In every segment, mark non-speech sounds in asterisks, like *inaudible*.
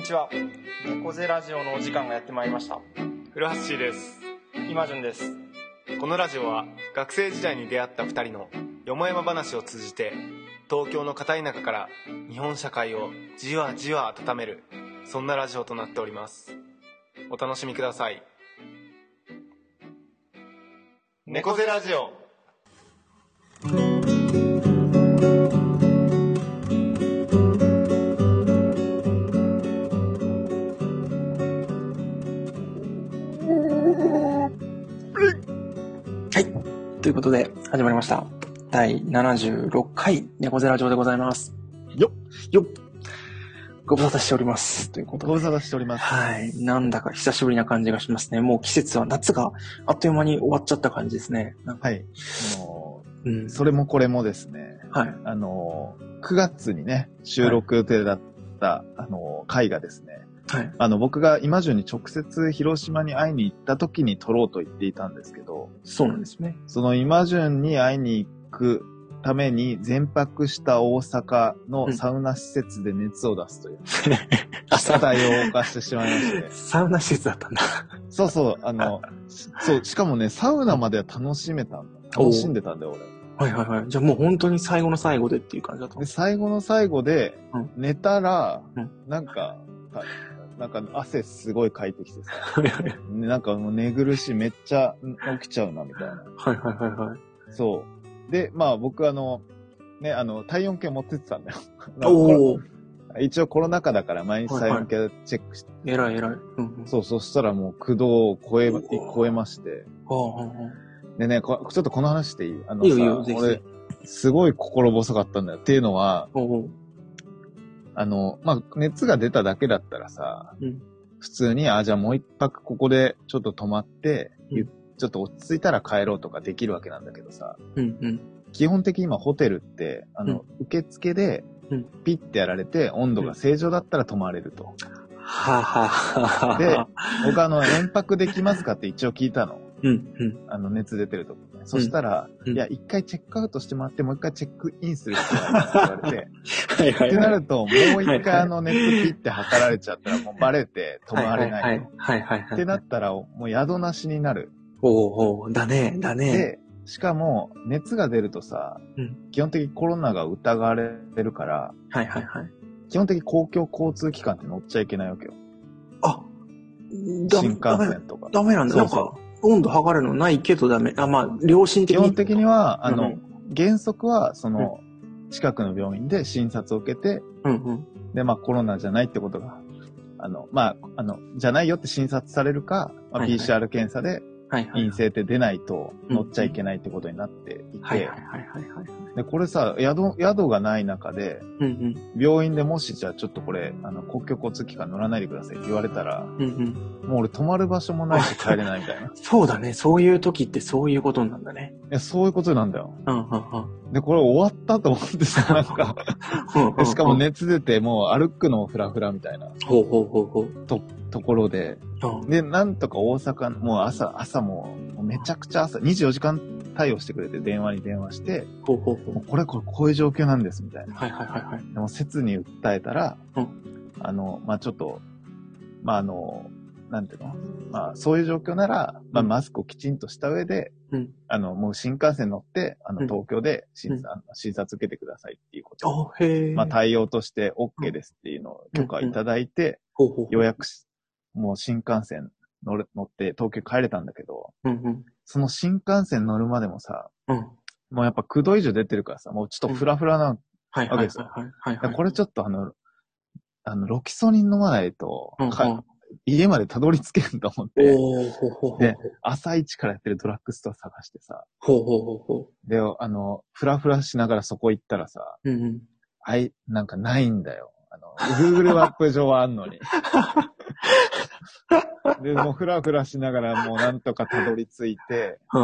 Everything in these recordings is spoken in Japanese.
にちは。猫背ラジオのお時間がやってまいりました。古橋です今順です。このラジオは学生時代に出会った2人のよもやま話を通じて東京の片田舎から日本社会をじわじわ温めるそんなラジオとなっておりますお楽しみください猫背ラジオいうことで、始まりました。第76回、猫背ラジオでございます。よよっご無沙汰しております。ということで。ご無沙汰しております。はい。なんだか久しぶりな感じがしますね。もう季節は夏があっという間に終わっちゃった感じですね。はい。もうんう、。それもこれもですね、はい。あの、9月にね、収録予定だった、あの、回がですね、はい。あの、僕が今中に直接広島に会いに行った時に撮ろうと言っていたんですけど、そうなんですね。その今順に会いに行くために全泊した大阪のサウナ施設で熱を出すという、あ、事態を犯してしまいまして。*laughs* サウナ施設だったんだ。そうそう、あの、*laughs* そう、しかもね、サウナまでは楽しめたんだ。楽しんでたんだよ、俺。はいはいはい。じゃあもう本当に最後の最後でっていう感じだったで、最後の最後でうん、寝たら、うんなんか、かなんか汗すごいかいてきてさ、*laughs* なんかもう寝苦しい、めっちゃ起きちゃうな、みたいな。はいはいはいはい。そう。で、まあ僕あの、ね、あの、体温計持ってってたんだよ。*laughs* おー、*laughs* 一応コロナ禍だから毎日体温計チェックして、偉い偉い。うんうん。そう、そしたらもう駆動を超え、超えまして。でね、こちょっとこの話していい？あのさ、いい俺、すごい心細かったんだよ。っていうのは、おおあの、まあ、熱が出ただけだったらさ、うん普通に、あ、じゃあもう一泊ここでちょっと泊まって、うんゆちょっと落ち着いたら帰ろうとかできるわけなんだけどさ、うんうん。基本的に今ホテルって、あの、受付でうん、ピッてやられて、温度が正常だったら泊まれると。はははは。で、僕あの、遠泊できますかって一応聞いたの。うんうん。あの、熱出てるとこね。そしたら、うんいや、一回チェックアウトしてもらって、もう一回チェックインするって言われて、*laughs* はいはってなると、もう一はいはい回あの熱ピッて測られちゃったらもうバレて泊まれないと。はいはいはい。ってなったら、もう宿なしになる。おうおうだね、だね。で、しかも、熱が出るとさ、うん基本的にコロナが疑われてるから、はいはいはい。基本的に公共交通機関って乗っちゃいけないわけよ。あ、だ新幹線とか。ダメなんだ。そうんそう温度測るのないけどダメ。あ、まあ、良心的に。基本的には、あの、うん原則は、その、近くの病院で診察を受けて、うんうん。で、まあコロナじゃないってことが、あの、まあ、あの、じゃないよって診察されるか、まあ、PCR 検査で。陰性って出ないと乗っちゃいけないってことになっていて、はいはいはいはいはい。で、これさ、宿、宿がない中で、うん病院でもしじゃあちょっとこれ、あの、公共交通機関乗らないでくださいって言われたら、うん。うんうん。もう俺泊まる場所もないし帰れないみたいな。いそうだね。そういう時ってそういうことなんだね。や、そういうことなんだよ。うんうんうん。で、これ終わったと思ってさ、*laughs* なんか、でしかも。熱出てもう歩くのもフラフラみたいなほうほうほうほう。と、ところで、うんで、なんとか大阪、もう朝、朝もう、もうめちゃくちゃ朝、24時間対応してくれて電話に電話して、ほうほうほう。これこれこういう状況なんですみたいな。はいはいはいはい。でも切に訴えたら、うんあの、まあ、ちょっと、まあ、あの、なんていうの？まあ、そういう状況なら、まあ、うん。マスクをきちんとした上で、うん。あの、もう新幹線乗って、あの、うん。東京で診,、うん。あの診察受けてくださいっていうこと。を、あ、へえ。まあ、対応として OK ですっていうのを許可いただいて、ほうほうほう。よう。やくし、もう新幹線乗る乗って東京帰れたんだけど、うんうん。その新幹線乗るまでもさ、うん。もうやっぱ9度以上出てるからさ、もうちょっとフラフラな、はいはいはいはいはいはい。これちょっとあの、あの、ロキソニン飲まないと、うんうん。か家までたどり着けんと思って。で朝一からやってるドラッグストア探してさ、ほうほうほうほで、あの、フラフラしながらそこ行ったらさ、う。うんうん。あい、なんかないんだよ。あの、Google マップ上はあんのに。*laughs* で、もうフラフラしながらもうなんとかたどり着いて。あ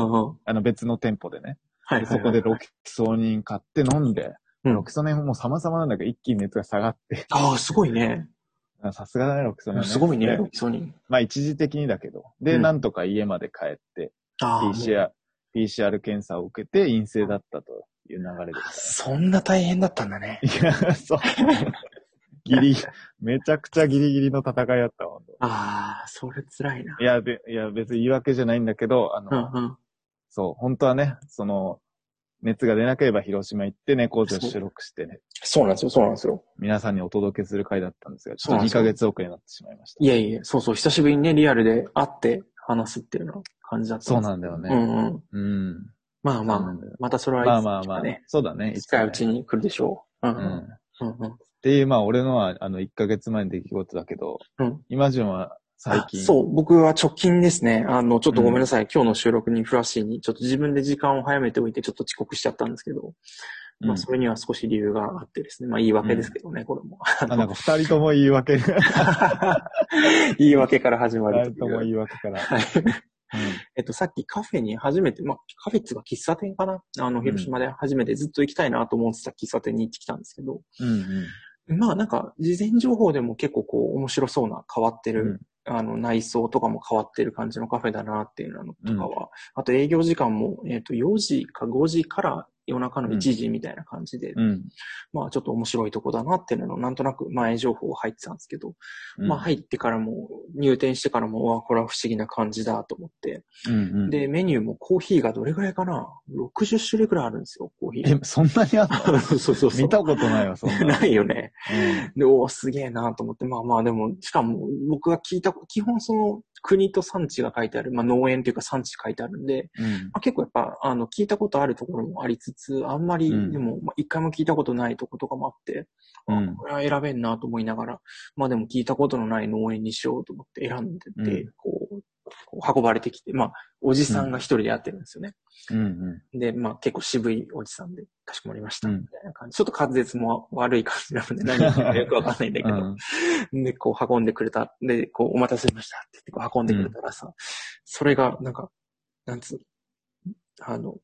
の別の店舗でね。はいはいはい。そこでロキソニン買って飲んで、うんロキソニンも様々なんだけど一気に熱が下がって、ああ、すごいね。さすがだね、ロキソニン、ね。すごいね、でロキソニン。まあ一時的にだけど。で、うんなんとか家まで帰って、PCR、PCR 検査を受けて陰性だったという流れでしそんな大変だったんだね。た。いや、そう。*laughs* ギリ、めちゃくちゃギリギリの戦いだったわ。ああ、それ辛いな。いや、で、いや、別に言い訳じゃないんだけど、あの、うんうん。そう、本当はね、その、熱が出なければ広島行ってね、工場収録してね、そうなんですよ、そうなんですよ。皆さんにお届けする回だったんですが、ちょっと2そうなんですよヶ月遅れになってしまいました。いやいや、そうそう、久しぶりにね、リアルで会って話すっていうような感じだったそうだなんだよね。うんうん。うん。まあまあまたそれはいつまあまあまあそうだね。近いうちに来るでしょう。うんう。うんん。うんうん。っていう、まあ俺のは、あの、1ヶ月前の出来事だけど、うん今順は最近。あそう、僕は直近ですね。あの、ちょっとごめんなさい。今日の収録にフラッシーに、ちょっと自分で時間を早めておいて、ちょっと遅刻しちゃったんですけど、うんまあ、それには少し理由があってですね。まあ、言い訳ですけどね、これも。あ、なんか二人とも言い訳。言い訳から始まる二人とも言い訳から。はい。えっと、さっきカフェに初めて、まあ、カフェっていうか喫茶店かなあの、広島で初めてずっと行きたいなと思ってた喫茶店に行ってきたんですけど、うんうん。まあなんか、事前情報でも結構こう、面白そうな変わってる、うんあの、内装とかも変わってる感じのカフェだなっていうのとかは、あと営業時間も、えっ、と、4時か5時から夜中の1時みたいな感じで、うん。まあちょっと面白いとこだなっていうのをなんとなく前情報入ってたんですけど、うん。まあ入ってからも、入店してからも、うわ、これは不思議な感じだと思って、うんうん。で、メニューもコーヒーがどれぐらいかな ?60 種類くらいあるんですよ、コーヒー。え、そんなにあんの？*laughs* そうそうそう。見たことないわ、そんなの。ないよね。うんで、おーすげえなと思って、まあまあでも、しかも僕が聞いた、基本その国と産地が書いてある、まあ農園というか産地書いてあるんで、うん。まあ、結構やっぱ、あの、聞いたことあるところもありつつ、あんまり、うん。でも、まあ一回も聞いたことないとことかもあって、うん。あこれは選べんなと思いながら、まあでも聞いたことのない農園にしようと思って選んでて、こう運ばれてきて、まあ、おじさんが一人でやってるんですよね。うんうで、まあ結構渋いおじさんで、かしこまりました、うんみたいな感じ。ちょっと滑舌も悪い感じなので、*laughs* 何言ってるかよくわかんないんだけん。ど、で、こう運んでくれた。で、こうお待たせしましたって言ってこう運んでくれたらさ、それがなんか、なんつうの、あの、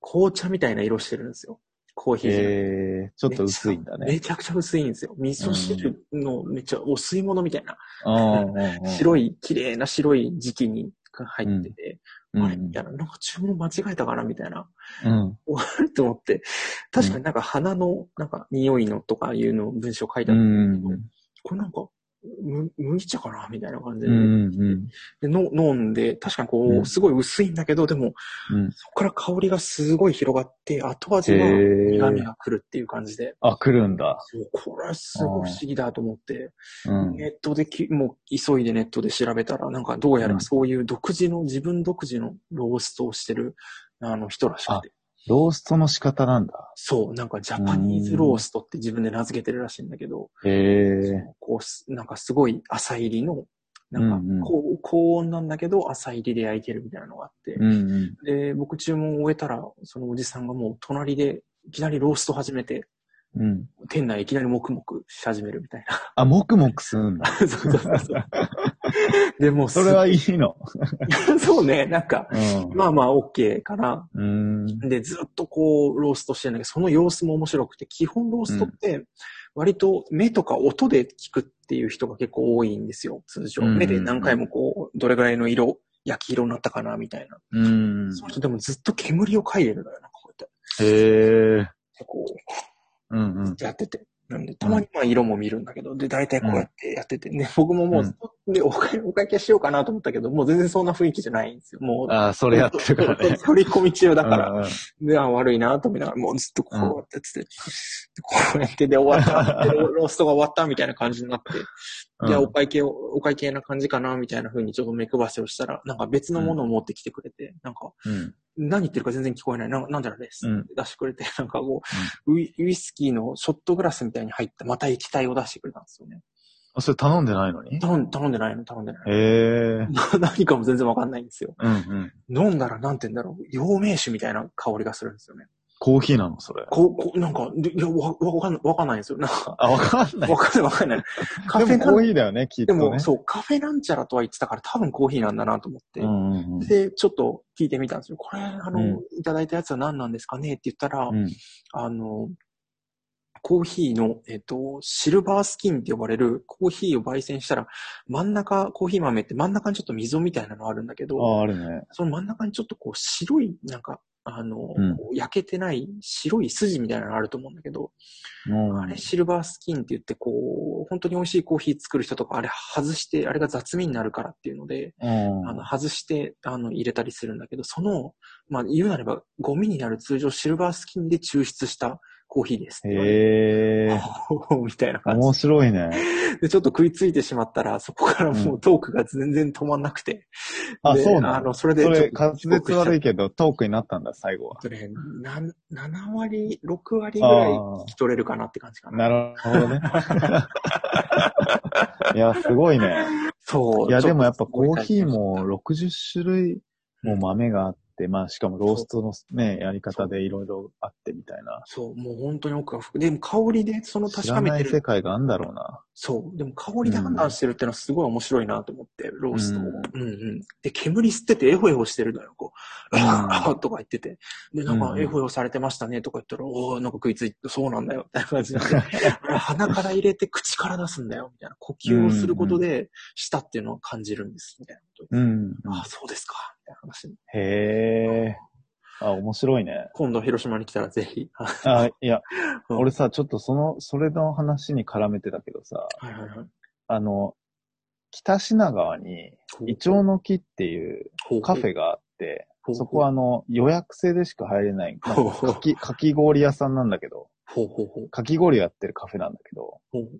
紅茶みたいな色してるんですよ。コーヒーじゃなくてえー、ちょっと薄いんだね。めちゃくちゃ薄いんですよ。味噌汁のめっちゃお吸い物みたいな、うん。白い、綺麗な白い時期に入ってて、うんあれ？みたいな、なんか注文間違えたかな？みたいな。うん。終わると思って、確かになんか鼻の、なんか匂いのとかいうの文章書いてあうる。ん。これなんか、む麦茶かなみたいな感じで。での飲んで、確かにこう、うんすごい薄いんだけど、でも、うん。そこから香りがすごい広がって、後味はへー苦味が来るっていう感じで、あ、来るんだ。これはすごい不思議だと思って、うん。ネットでき、もう急いでネットで調べたら、なんかどうやらそういう独自の、自分独自のローストをしてる、あの人らしくて。ローストの仕方なんだ。そう、なんかジャパニーズローストって自分で名付けてるらしいんだけど、へえ。こうす、なんかすごい浅入りの、なんか高,、高温なんだけど浅入りで焼いてるみたいなのがあって、うんうん。で、僕注文を終えたら、そのおじさんがもう隣でいきなりロースト始めて、うん。店内いきなり黙々し始めるみたいあ、もくもくするんだ。な。*laughs* そうそうそうそう。でもうそれはいいの。*laughs* そうね、なんか、うん。まあまあ OK かな。うん。で、ずっとこう、ローストしてるんだけど、その様子も面白くて、基本ローストって、割と目とか音で聞くっていう人が結構多いんですよ、通常。うん目で何回もこう、どれぐらいの色、焼き色になったかな、みたいな。うん。その人でもずっと煙を嗅いでるのよ、なんかこうやって。へえ。でこうんうんう、。やってて。なんで、たまにまあ色も見るんだけど、で、大体こうやってやってて、ね、僕ももう、で、お会お会計しようかなと思ったけど、もう全然そんな雰囲気じゃないんですよ。もう、ああ、それやってるからね。取り込み中だから。うんうんで、あ、悪いなと思いながら、もうずっとこうやってつって、でこうやってで終わった、でローストが終わったみたいな感じになって、じゃあお会計を、お会計な感じかなみたいな風にちょっと目配せをしたら、なんか別のものを持ってきてくれて、なんか、うん。何言ってるか全然聞こえない。ななんじゃらです、うん出してくれて、*laughs* なんかこう、ウイウイスキーのショットグラスみたいに入ったまた液体を出してくれたんですよね。あ、それ頼んでないのに？頼ん頼んでないの頼んでないの。へえ。*laughs* 何かも全然わかんないんですよ。うんうん。飲んだらなんて言うんだろう。陽明酒みたいな香りがするんですよね。コーヒーなのそれ。こう、こう、なんか、でいや、わ、わかんない、わかんないんですよ。なんか、あ、わかんないわ。かんないわかんない。*laughs* カフでもェなんコーヒーだよね、きっとね。でも、そう、カフェなんちゃらとは言ってたから多分コーヒーなんだなと思って。うんうんうん。で、ちょっと聞いてみたんですよ。これ、あの、うんいただいたやつは何なんですかねって言ったら、うん。あの、コーヒーの、えっと、シルバースキンって呼ばれるコーヒーを焙煎したら、真ん中、コーヒー豆って真ん中にちょっと溝みたいなのあるんだけど、ああ、あるね。その真ん中にちょっとこう白い、なんか、あの、うん。焼けてない白い筋みたいなのあると思うんだけど、うん。あれシルバースキンって言って、こう、本当に美味しいコーヒー作る人とか、あれ外して、あれが雑味になるからっていうので、うん。あの、外して、あの、入れたりするんだけど、その、まあ、言うなれば、ゴミになる通常シルバースキンで抽出したコーヒーです。へえ。*laughs* みたいな感面じ白いね。で。ちょっと食いついてしまったら、そこからもうトークが全然止まんなくて。あ、でそうなの？あの、それでそれ、滑舌悪いけど、トークになったんだ、最後はえっ。とね、な7割、6割ぐらい聞き取れるかなって感じかな。なるほどね。*laughs* いや、すごいね。そう。いや、でもやっぱコーヒーも60種類も豆があって、まあしかもローストのね、やり方でいろいろあってみたいな。そう、もう本当に奥が深い。でも香りでその確知ない世からめてる。界があるんだろうな。そう。でも香りで判断してるってのはすごい面白いなと思って、ローストを。ううんうん。で、煙吸っててエホエホしてるのよ、こう。うんああ *laughs* とか言ってて。で、なんかうんエホエホされてましたねとか言ったら、おおなんか食いついて、そうなんだよ、みたいな感じで。*laughs* 鼻から入れて口から出すんだよ、みたいな。呼吸をすることで、舌っていうのを感じるんです、みたいなことで。うん。ああ、そうですか、みたいな話。へえ。あ、面白いね。今度広島に来たらぜひ。あ、いや、うん俺さ、ちょっとその、それの話に絡めてたけどさ、はいはいはい。あの、北品川に、イチョウの木っていうカフェがあって、ほうそこはあの、予約制でしか入れない、まあほうほうかき、かき氷屋さんなんだけど、ほうほうほう。かき氷やってるカフェなんだけど、ほう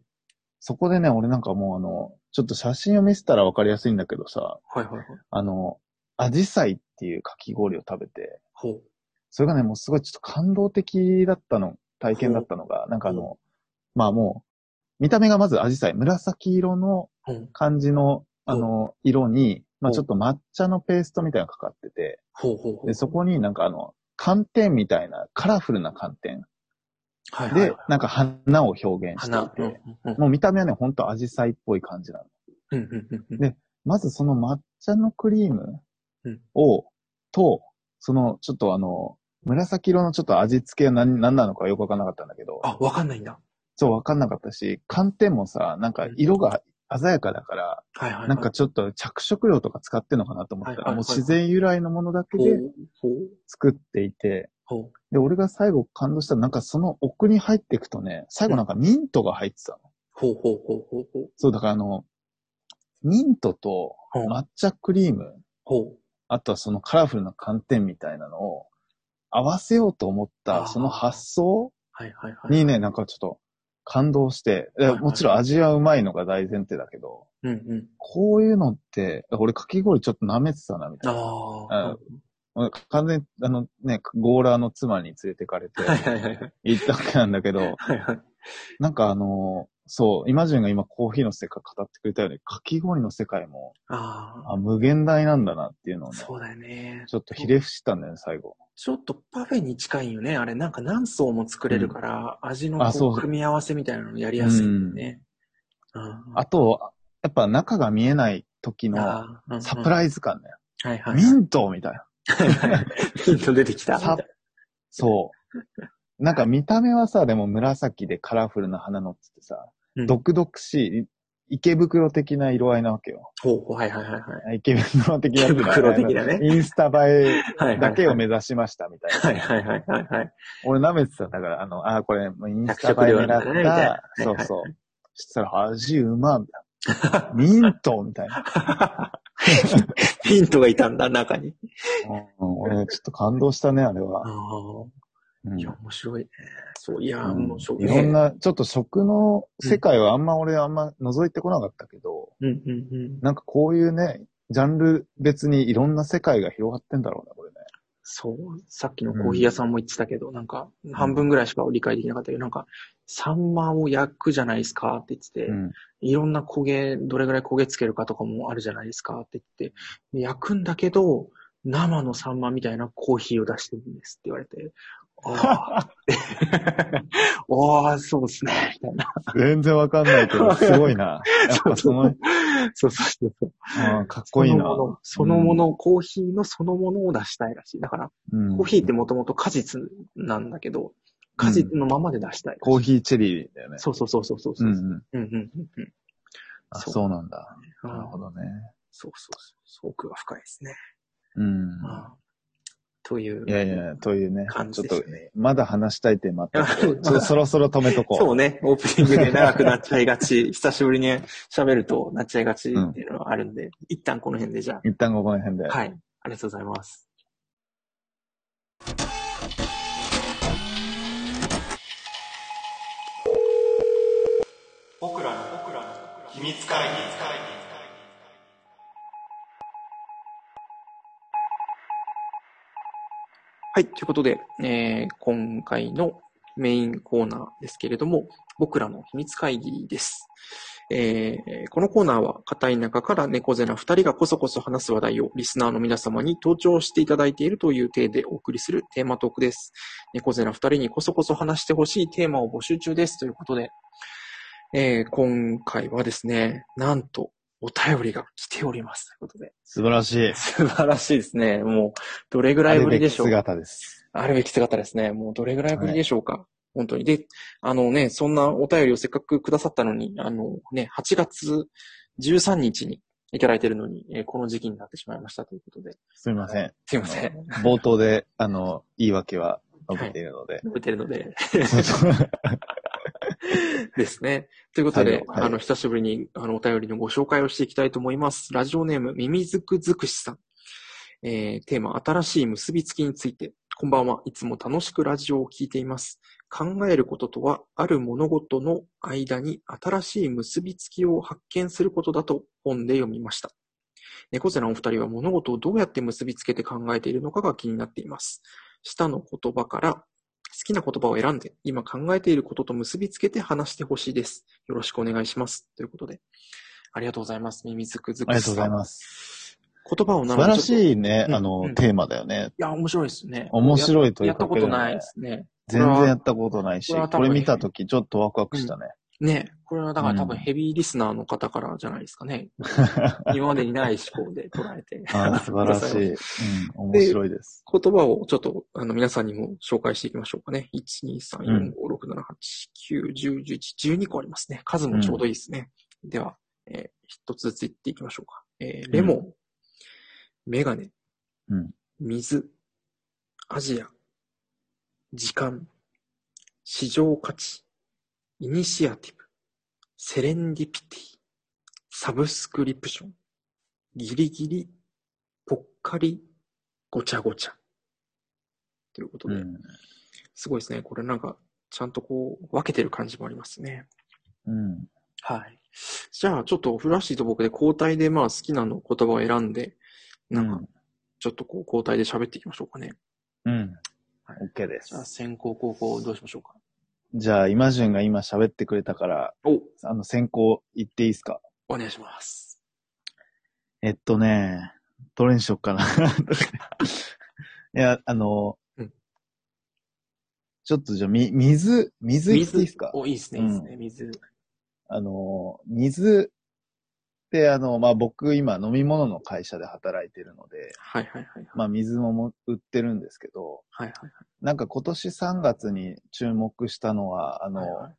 そこでね、俺なんかもうあの、ちょっと写真を見せたらわかりやすいんだけどさ、はいはいはい。あの、アジサイっていうかき氷を食べて、ほう。それがね、もうすごいちょっと感動的だったの、体験だったのが、なんかあの、まあもう、見た目がまずアジサイ、紫色のうん。感じの、あの、色に、まあちょっと抹茶のペーストみたいなのがかかってて、ほうほうほう。で、そこになんかあの、寒天みたいな、カラフルな寒天はいはいはい、でなんか花を表現して花。いて、うんうんもう見た目はね、ほんとアジサイっぽい感じなの。うんうんうんうんでまずその抹茶のクリームうんを、と、その、ちょっとあの、紫色のちょっと味付けは何何なのかよくわかんなかったんだけど、あ、わかんないんだ。そうわかんなかったし、寒天もさ、なんか色が鮮やかだから、はいはいはい。なんかちょっと着色料とか使ってんのかなと思ったら、はいはいはいもう自然由来のものだけで作っていて。で、俺が最後感動したのはなんかその奥に入っていくとね、最後なんかミントが入ってたの。ほうほうほうほうほう。そう、だからあの、ミントと抹茶クリーム、ほう。あとはそのカラフルな寒天みたいなのを合わせようと思った、その発想？にね、なんかちょっと感動して、はいはいもちろん味はうまいのが大前提だけど、うんうん。こういうのって、俺かき氷ちょっと舐めてたな、みたいあな。完全に、あのね、ゴーラーの妻に連れてかれて。行ったわけなんだけど、はいはい。なんかあの、そう、イマジンが今コーヒーの世界語ってくれたように、かき氷の世界も、ああ。あ、無限大なんだなっていうのをね、そうだよね。ちょっとひれ伏したんだよね、最後。ちょっとパフェに近いよね。あれ、なんか何層も作れるから、うそうう組み合わせみたいなのやりやすいんだよね。うんあと、やっぱ中が見えない時のサプライズ感だよ。はいはい。ミントみたいな。ミント出てきた。さそう。なんか見た目はさ、でも紫でカラフルな花のっつってさ、うん毒々しい、池袋的な色合いなわけよ。ほうはいはいはいはい。池袋的な池袋的なねインスタ映えだけを目指しましたみたいな。はいはいはいはいはい。俺舐めてた。だから、あの、あー、これ、インスタ映えなった、そうそう。そしたら、味うま、みたいな。ミントみたいな。*laughs* ミントがいたんだ、中に。うん、俺、ちょっと感動したね、あれあは。いや、面白いね。そう、いや、うんもうしょいろん。な、ちょっと食の世界はあんま俺あんま覗いてこなかったけど、うんうんうん。なんかこういうね、ジャンル別にいろんな世界が広がってんだろうね、これね。そう、さっきのコーヒー屋さんも言ってたけど、なんか、半分ぐらいしか理解できなかったけど、なんか、サンマを焼くじゃないですかって言ってて、うん。いろんな焦げ、どれぐらい焦げつけるかとかもあるじゃないですかって言って、で焼くんだけど、生のサンマみたいなコーヒーを出してるんですって言われて、ああ、*laughs* ああ、そうですね、みたいな。全然わかんないけど、*laughs* すごいな。やっぱその、そうそうそう。かっこいいな。そのもの、そのもの、コーヒーのそのものを出したいらしい。だから、うんコーヒーってもともと果実なんだけど、果実のままで出したいらしい。コーヒーチェリーだよね。そうそうそうそうそう。うんうん。うんうんうんうん。あ、そうなんだ。なるほどね。そうそうそう。奥が深いですね。うん。という。いやいや、というね、感ちょっとじでしたね、まだ話したいテーマあった *laughs* そろそろ止めとこう。そうね、オープニングで長くなっちゃいがち、*laughs* 久しぶりに喋るとなっちゃいがちっていうのはあるんで、一旦この辺でじゃ一旦ここの辺で。あ。はい。ありがとうございます。僕らの僕らの秘密会議はい。ということで、えー今回のメインコーナーですけれども、僕らの秘密会議です。えーこのコーナーは、片田舎から猫背な二人がこそこそ話す話題をリスナーの皆様に登聴していただいているという体でお送りするテーマトークです。猫背な二人にこそこそ話してほしいテーマを募集中です。ということで、えー今回はですね、なんと、お便りが来ております。ということで。素晴らしい。素晴らしいですね。もう、どれぐらいぶりでしょう？あるべき姿です。あるべき姿ですね。もうどれぐらいぶりでしょうか？本当に。で、あのね、そんなお便りをせっかくくださったのに、あのね、8月13日にいただいているのに、えーこの時期になってしまいましたということで。すみません。すいません。冒頭で、あの、言い訳は述べているので。述べてるので。*laughs* ですね。ということで、はいはいあの、久しぶりに、あの、お便りのご紹介をしていきたいと思います。ラジオネーム、ミミズクズクシさん。えー、テーマ、新しい結びつきについて。こんばんは。いつも楽しくラジオを聞いています。考えることとは、ある物事の間に新しい結びつきを発見することだと本で読みました。猫背なお二人は物事をどうやって結びつけて考えているのかが気になっています。下の言葉から好きな言葉を選んで、今考えていることと結びつけて話してほしいです。よろしくお願いします。ということで。ありがとうございます。ミミズクズクありがとうございす。ます。言葉を素晴らい。しいね、うんあの、うんテーマだよね。いや、面白いですね。面白いというかやったことないですね。全然やったことないし、これ見たときちょっとワクワクしたね。ね。これはだから多分うんヘビーリスナーの方からじゃないですかね。*laughs* 今までにない思考で捉えて。素晴らしい。*laughs* うん、面白いです。言葉をちょっと、あの、皆さんにも紹介していきましょうかね。1、2、3、うん4、5、6、7、8、9、10、11、12個ありますね。数もちょうどいいですね。では、えー一つずつ言っていきましょうか。えーレモン、メガネ、うん水、アジア、時間、市場価値、イニシアティブ、セレンディピティ、サブスクリプション、ギリギリ、ぽっかり、ごちゃごちゃ。ということで、うん。すごいですね。これなんか、ちゃんとこう、分けてる感じもありますね。うん。はい。じゃあ、ちょっとフラッシーと僕で交代でまあ好きなの言葉を選んで、なんか、ちょっとこう交代で喋っていきましょうかね。うん。はい OK でじゃあ、す。先行後攻どうしましょうか。じゃあ、イマジュンが今喋ってくれたから、お、あの、先行言っていいですか？お願いします。えっとね、どれにしよっかな。*laughs* いや、あの、うんちょっとじゃあ、み、水、水言っていいですか？お、いいですね、いいですね、水。あの、水って、あの、まあ、僕今飲み物の会社で働いてるので、はいはいはい。まあ、水もも売ってるんですけど、はいはいはい。なんか今年3月に注目したのは、あの、はいはい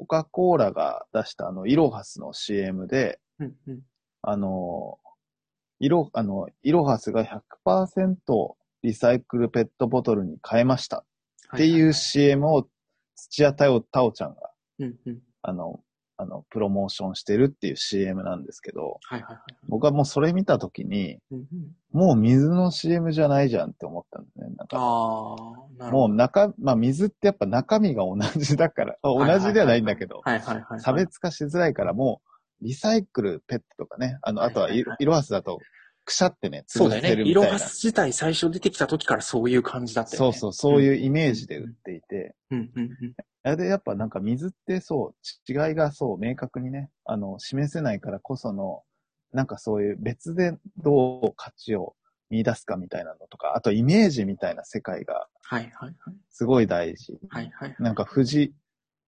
コカ・コーラが出したあの、イロハスの CM で、うんうん。あの、イロ、あの、イロハスが100%リサイクルペットボトルに変えましたっていう CM を土屋太鳳太鳳ちゃんが、うんうん。あの、あの、プロモーションしてるっていう CM なんですけど、はいはいはい。僕はもうそれ見たときに、うんうん。もう水の CM じゃないじゃんって思ったんですね。なんか、ああ、なるほど。もう中、まあ水ってやっぱ中身が同じだから、あ同じではないんだけど。差別化しづらいからもう、リサイクルペットとかね、あの、あとははいはいはいイロハスだと、くしゃってね、潰そうだよね。せるみたいな。イロハス自体最初出てきた時からそういう感じだったよね。そうそう、そういうイメージで売っていて。あれでやっぱなんか水ってそう、違いがそう、明確にね、あの、示せないからこその、なんかそういう別でどう価値を見出すかみたいなのとか、あとイメージみたいな世界がはいはいはい。すごい大事。はいはい。なんか富士、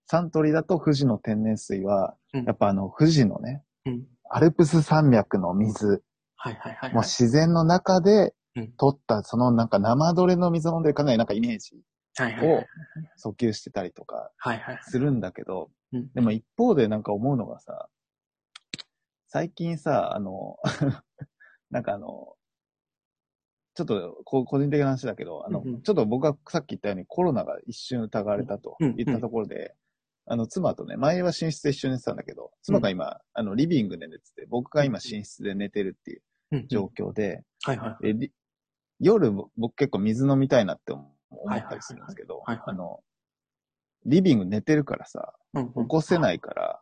サントリーだと富士の天然水は、うんやっぱあの富士のね、うん。アルプス山脈の水、はいはいはい。もう自然の中でうん取ったそのなんか生どれの水を飲んでるかなりなんかイメージはいはいはいを。訴求してたりとか。するんだけど、うんでも一方でなんか思うのがさ、最近さ、あの、*laughs* なんかあの、ちょっとこ個人的な話だけど、あの、うんうんちょっと僕がさっき言ったようにコロナが一瞬疑われたとうんうん言ったところで、あの、妻とね、前は寝室で一緒に寝てたんだけど、妻が今、あの、リビングで寝てて、僕が今寝室で寝てるっていううん状況で、はいはい。夜僕結構水飲みたいなって思思ったりするんですけどあの、リビング寝てるからさ、起こせないから、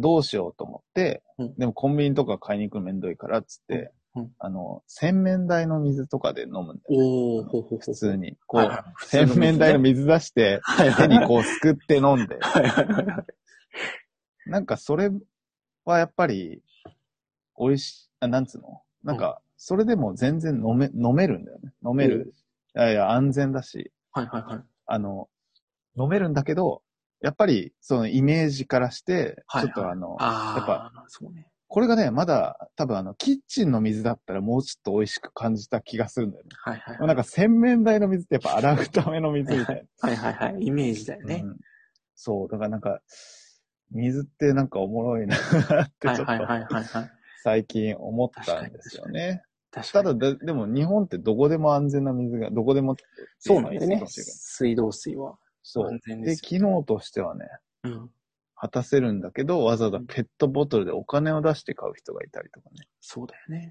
どうしようと思ってうん、でもコンビニとか買いに行くのめんどいからっつってあの、洗面台の水とかで飲むんだよね。普通に。こう洗面台の水出して、手にこうすくって飲んで。なんかそれはやっぱり、美味しい、あ、なんつうの？なんか、それでも全然飲め、飲めるんだよね。飲める。いやいや、安全だし、はいはいはい。あの、飲めるんだけど、やっぱり、そのイメージからして、はいはいちょっとあの、ああ、やっぱ、そうね。これがね、まだ、多分あの、キッチンの水だったらもうちょっと美味しく感じた気がするんだよね。はいはいなんか洗面台の水ってやっぱ洗うための水みたいはいはいはい。イメージだよな。ねう。んそう、だからなんか、水ってなんかおもろいなってちょっはいはいはいとはいはい。最近思ったんですよね。確かに。ただで、でも日本ってどこでも安全な水が、どこでもっていそうなんですね水道水は。そう安。全で、です機能としてはね、うん。果たせるんだけど、わざわざペットボトルでお金を出して買う人がいたりとかね。そうだよね。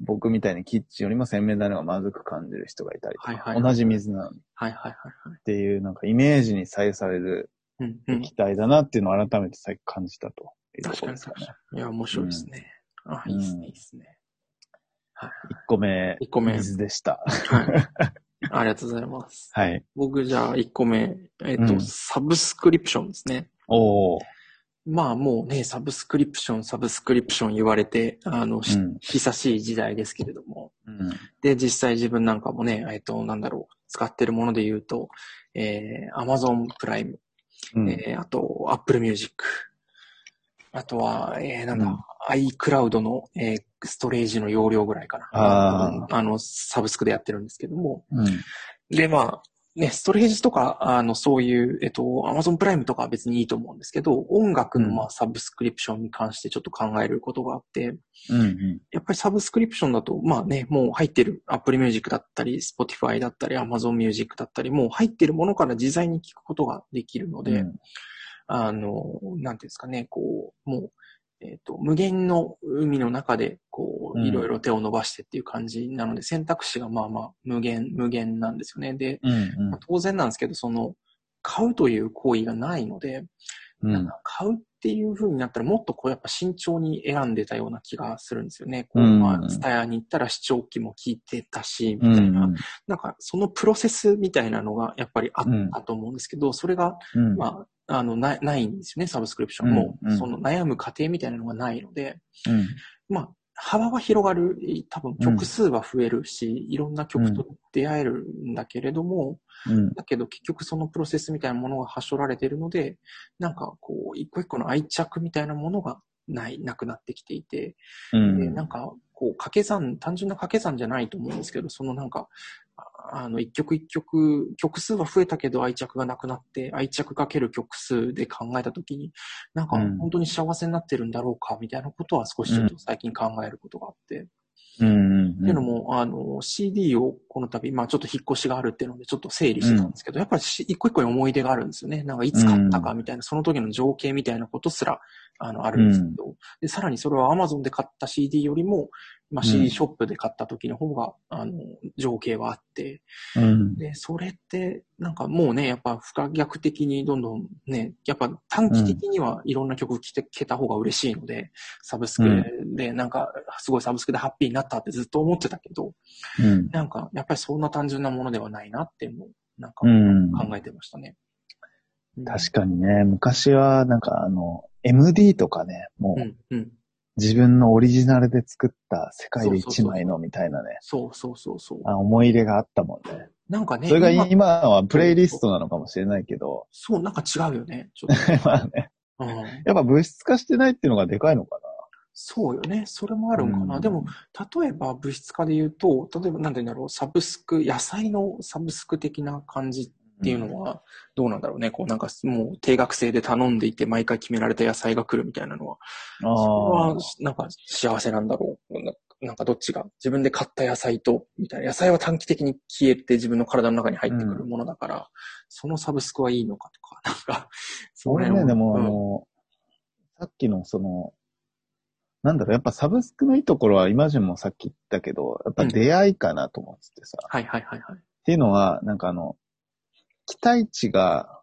僕みたいにキッチンよりも洗面台の方がまずく感じる人がいたりとか、はいはいはい同じ水なのにっはいはいはいはい。ていうなんかイメージに左右されるうんうん。液体だなっていうのを改めて最近感じたというと確かにころですかね。いや、面白いですね。あ、いいですね、いいですね。はい。1個目、一個目水でした。はい。ありがとうございます。*laughs* はい。僕じゃあ1個目、えっ、と、うんサブスクリプションですね。おー。まあもうね、サブスクリプション、サブスクリプション言われて、あの、しうん久しい時代ですけれども。うん。で、実際自分なんかもね、えっ、と、なんだろう、使ってるもので言うと、えー、Amazon プライム、うん。えー、あと、Apple Music、あとは、えー、なんだ、うん iCloud の、えー、ストレージの容量ぐらいかな。あーあの、サブスクでやってるんですけども。うん。で、まあ、ね、ストレージとか、あの、そういう、えっと、Amazon プライムとかは別にいいと思うんですけど、音楽の、うんまあ、サブスクリプションに関してちょっと考えることがあって、うん。うん。やっぱりサブスクリプションだと、まあね、もう入ってる Apple Music だったり、Spotify だったり、Amazon Music だったり、もう入ってるものから自在に聞くことができるので、うんあの、なんていうんですかね、こう、もう、えっ、と、無限の海の中で、いろいろ手を伸ばしてっていう感じなので、選択肢がまあまあ無限、無限なんですよね。で、うん。まあ当然なんですけど、その、買うという行為がないので、うん。なんか買うっていう風になったらもっとこうやっぱ慎重に選んでたような気がするんですよね。こう、うんまあ、スタヤに行ったら視聴器も聞いてたし、うみたいな。ん。なんかそのプロセスみたいなのがやっぱりあったと思うんですけど、それが、うん。まあ、あの、ない、ないんですよね、サブスクリプションも。うんうんその悩む過程みたいなのがないので、うん。まあ、幅は広がる、多分曲数は増えるし、いろんな曲と出会えるんだけれども、うん。だけど結局そのプロセスみたいなものがはしょられているので、なんかこう、一個一個の愛着みたいなものがない、なくなってきていて、うん。でなんかこう、掛け算、単純な掛け算じゃないと思うんですけど、そのなんか、ああの、一曲一曲、曲数は増えたけど愛着がなくなって、愛着かける曲数で考えたときに、なんかうん。本当に幸せになってるんだろうか、みたいなことは少しちょっと最近考えることがあって、うん。っていうのも、あの、CD をこの度、まあちょっと引っ越しがあるっていうので、ちょっと整理してたんですけど、やっぱりし一個一個に思い出があるんですよね。なんかいつ買ったかみたいな、その時の情景みたいなことすら、あの、あるんですけど、で、さらにそれは Amazon で買った CD よりも、まあうん CD ショップで買った時の方が、あの、情景はあって、うん。で、それって、なんかもうね、やっぱ不可逆的にどんどんね、やっぱ短期的にはいろんな曲聴けた方が嬉しいので、サブスクで、なんか、すごいサブスクでハッピーになったってずっと思ってたけど、うん。なんか、やっぱりそんな単純なものではないなっていうのを、なんかうん。考えてましたね。確かにね、昔はなんかあの、MD とかね、もう。うんうん。自分のオリジナルで作った世界で一枚のみたいなね、そうそうそうそう。あ思い入れがあったもんね。なんかね、それが今今はプレイリストなのかもしれないけど、そう、なんか違うよね。ちょっ *laughs* まあね、と。うん。やっぱ物質化してないっていうのがでかいのかそうよね。それもあるんかな。うんでも、例えば物質化で言うと、例えばなんて言うんだろう、サブスク、野菜のサブスク的な感じっていうのは、どうなんだろうね。こうなんかもう定額制で頼んでいて、毎回決められた野菜が来るみたいなのは、それはあ。なんか幸せなんだろう。なんかどっちが、自分で買った野菜と、みたいな。野菜は短期的に消えて自分の体の中に入ってくるものだから、そのサブスクはいいのかとか、なんか、*laughs* そ俺ね、でもあうんの、さっきのその、なんだろう、やっぱサブスクのいいところは、イマジンもさっき言ったけど、やっぱ出会いかなと思っててさ。はいはいはいはい。っていうのは、なんかあの、期待値が、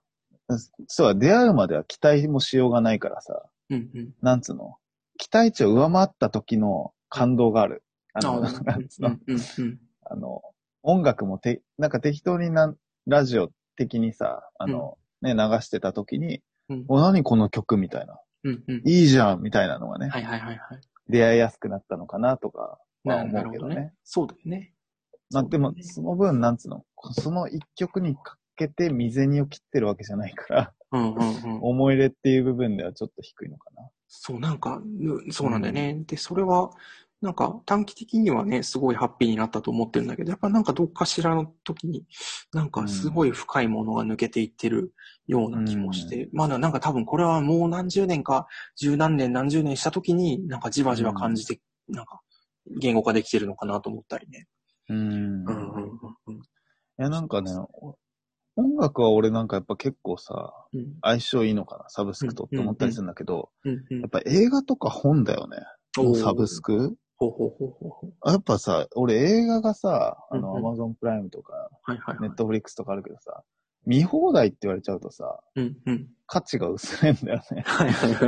そう、出会うまでは期待もしようがないからさ、うんうん。なんつうの、期待値を上回った時の感動がある。あの、あなんつうの、うんうんうん。あの、音楽もて、なんか適当にな、ラジオ的にさ、あの、ね、流してた時に、うんお、何この曲みたいな。うんうん。いいじゃんみたいなのがね、はいはいはいはい。出会いやすくなったのかなとか、まあな思うけどね。どね。そうだよね。まあでもその分、なんつうの、その一曲にかけて未然を切ってるわけじゃないから、うんうんうん。思い入れっていう部分ではちょっと低いのかな。そう、なんか、ぬそうなんだよね。で、それは、なんか短期的にはね、すごいハッピーになったと思ってるんだけど、やっぱなんかどっかしらの時に、なんかすごい深いものが抜けていってるような気もして、まだなんか多分これはもう何十年か、十何年何十年した時に、なんかじわじわ感じて、なんか言語化できてるのかなと思ったりね。うんうんうんうんうん。いや、なんかね、お音楽は俺なんかやっぱ結構さ、うん相性いいのかな、サブスクとって思ったりするんだけど、やっぱ映画とか本だよね。のサブスク？ほうほうほうほうほう。あやっぱさ、俺映画がさ、あの、アマゾンプライムとか。ネットフリックスとかあるけどさ、見放題って言われちゃうとさ、うんうん。価値が薄れんだよね。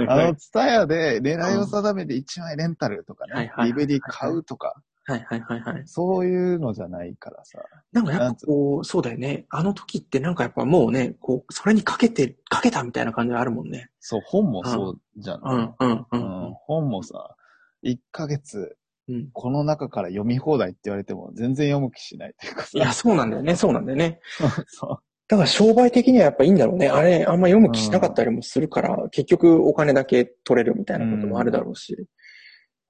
あの、ツタヤで狙いを定めて1枚レンタルとかね、DVD 買うとか、はいはいはいはい。そういうのじゃないからさ。なんかやっぱこう、そうだよね。あの時ってなんかやっぱもうね、こう、それにかけて、かけたみたいな感じがあるもんね。そう、本もそうじゃん。うん、うん、ううんん。本もさ、1ヶ月、うん。この中から読み放題って言われても全然読む気しないっていうかさ。いや、そうなんだよね。そうなんだよね。*laughs* そだから商売的にはやっぱいいんだろうね。あれ、あんま読む気しなかったりもするから、結局お金だけ取れるみたいなこともあるだろうし。うん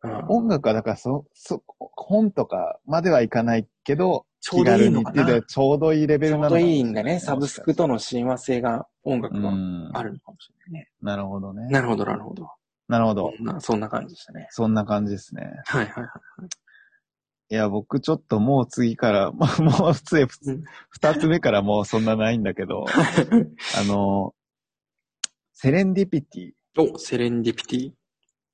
う。音楽はだからそ、そ、本とかまではいかないけど、ちょうどいいのかなちょうどいいレベちょうルなのかもしれないどいいんだね。サブスクとの親和性が音楽はうん。あるのかもしれないね。なるほどね。なるほど、なるほど。なるほど。そんな、感じでしたね。そんな感じですね。はいはいはい。いや、僕ちょっともう次から、まあ、もう普通、うん二つ目からもうそんなないんだけど、*laughs* あの、セレンディピティ。お、セレンディピティ。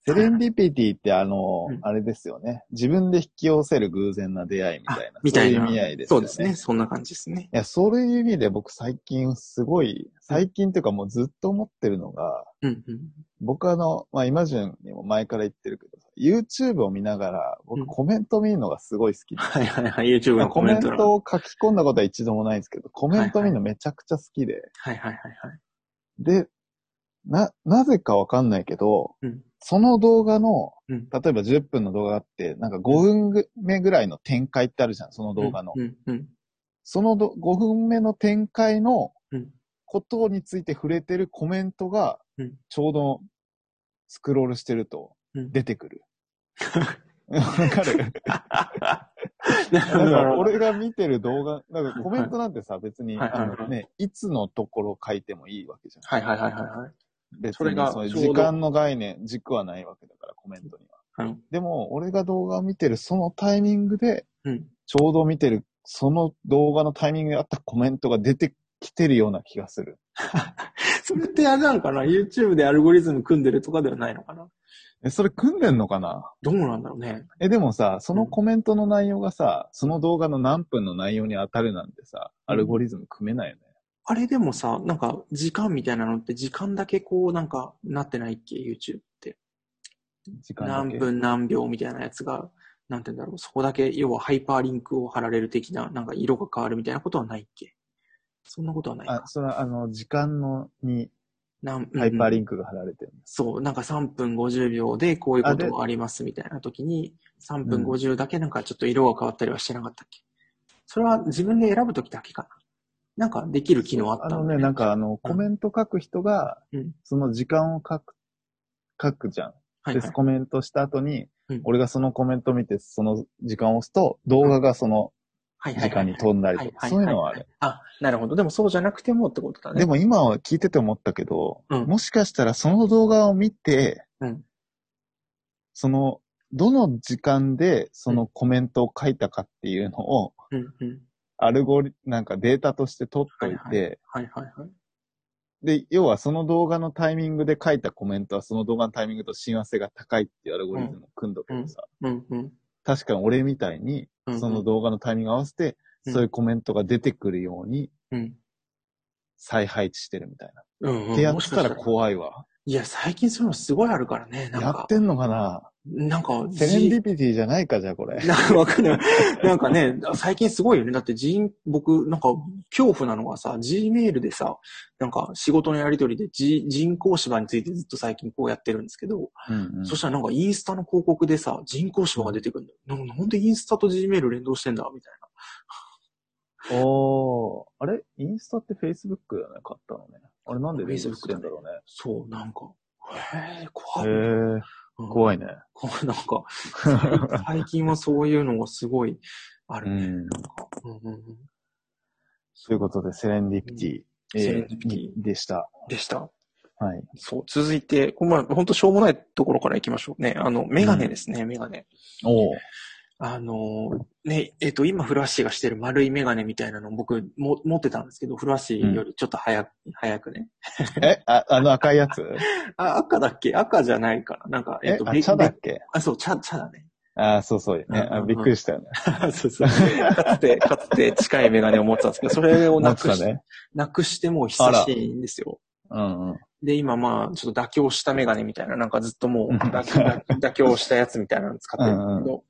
セレンディピティってあの、うんあれですよね。自分で引き寄せる偶然な出会いみたいな。みたいな。そういう意味合いですよね。そうですね。。そんな感じですね。いや、そういう意味で僕最近すごい、最近っていうかもうずっと思ってるのが、うんうん。僕あの、まあ、イマジンにも前から言ってるけど、YouTube を見ながら、僕うんコメント見るのがすごい好きで、はいはいはい。YouTube のまあコメンコメント欄。トを書き込んだことは一度もないんですけど、コメント見るのめちゃくちゃ好きで、はいはいはいはい。で、な、なぜかわかんないけど、うんその動画の、うん例えば10分の動画があって、なんか5分目ぐらいの展開ってあるじゃん、その動画の。うんうん。そのど5分目の展開のうんことについて触れてるコメントがうん、ちょうどスクロールしてるとうん出てくる。*laughs* わかる？*laughs* なるほどだかるほど。*laughs* 俺が見てる動画、なんかコメントなんてさ、別に、はいはいはいあのね、いつのところ書いてもいいわけじゃん。はいはいはいはいはい。別それが時間の概念、軸はないわけだから、コメントには。うん。でも、俺が動画を見てるそのタイミングで、うん。ちょうど見てる、その動画のタイミングであったコメントが出てきてるような気がする。*laughs* それってあれなのかな ?YouTube でアルゴリズム組んでるとかではないのかな？え、それ組んでんのかな？どうなんだろうね。え、でもさ、そのコメントの内容がさ、その動画の何分の内容に当たるなんてさ、アルゴリズム組めないよね。あれでもさ、なんか時間みたいなのって時間だけこうなんかなってないっけ ?YouTube って。時間。何分何秒みたいなやつが、なんて言うんだろう？そこだけ、要はハイパーリンクを貼られる的な、なんか色が変わるみたいなことはないっけ？そんなことはないか。、あそれはあの、時間のになんハイパーリンンクが貼られてるんです。そう、なんか3分50秒でこういうことがありますみたいな時に、3分うん50だけなんかちょっと色が変わったりはしてなかったっけ、それは自分で選ぶ時だけかななんかできる機能あったんだ、あのね、なんかあの、コメント書く人がうん、その時間を書く、書くじゃん。で、はいはい。コメントした後にうん、俺がそのコメント見て、その時間を押すと、動画がその時間に飛んだりとか、そういうのはある。。あ、なるほど。でもそうじゃなくてもってことだね。でも今は聞いてて思ったけど、うんもしかしたらその動画を見て、うんそのどの時間でそのコメントを書いたかっていうのを、うんうん。アルゴリ、なんかデータとして取っといて、はいはいはい。で、要はその動画のタイミングで書いたコメントはその動画のタイミングと親和性が高いっていうアルゴリズムを組んどけどさ、うんうん。確かに俺みたいにうんうんその動画のタイミング合わせて、うんそういうコメントが出てくるようにうん。再配置してるみたいな。うんうん。ってやったもしかした怖いわ。いや、最近そういうのすごいあるからね。なんかやっ、てんのかな？なんか、セレンディピティじゃないか、じゃあこれ。*laughs* なんかわかんない。なんかね、最近すごいよね。だって人、僕、なんか、恐怖なのがさ、Gmail でさ、なんか仕事のやりとりで、G、人工芝についてずっと最近こうやってるんですけど、うんうんそしたらなんかインスタの広告でさ、人工芝が出てくるんだよ。なんでインスタと Gmail 連動してんだみたいおー、あれ？インスタって Facebook だよね、買ったのね。あれなんで連動してんだろうね。な。そう、なんか、へえ、怖い。へえ、うん怖いね。*laughs* なんか、最 *laughs* 最近はそういうのがすごいあるね。うんなんか、ういうことで、セレンディピティ、えーセレンディピティにでした。でした。はい。そう、続いて、これまあ、本当しょうもないところから行きましょうね。あの、メガネですね、メガネ。おー。あの、ね、えっ、と、今、フラッシーがしてる丸いメガネみたいなのを僕も持ってたんですけど、フラッシーよりちょっと早く、早くね。え、あ、あの赤いやつ？*laughs* あ、赤だっけ？赤じゃないから。なんか、えっ、と、、え？あ、べ茶だっべけ？あ、そう、茶、茶だね。あ、そうそうね。うんうんうんあびっくりしたよね。*laughs* そうそう。かつて、かつて近いメガネを持ってたんですけど、それをなくし、ね。なくしてもう久しいんですよ。うんうん。で、今まあ、ちょっと妥協したメガネみたいな、なんかずっともううん妥協したやつみたいなの使ってるんだけど、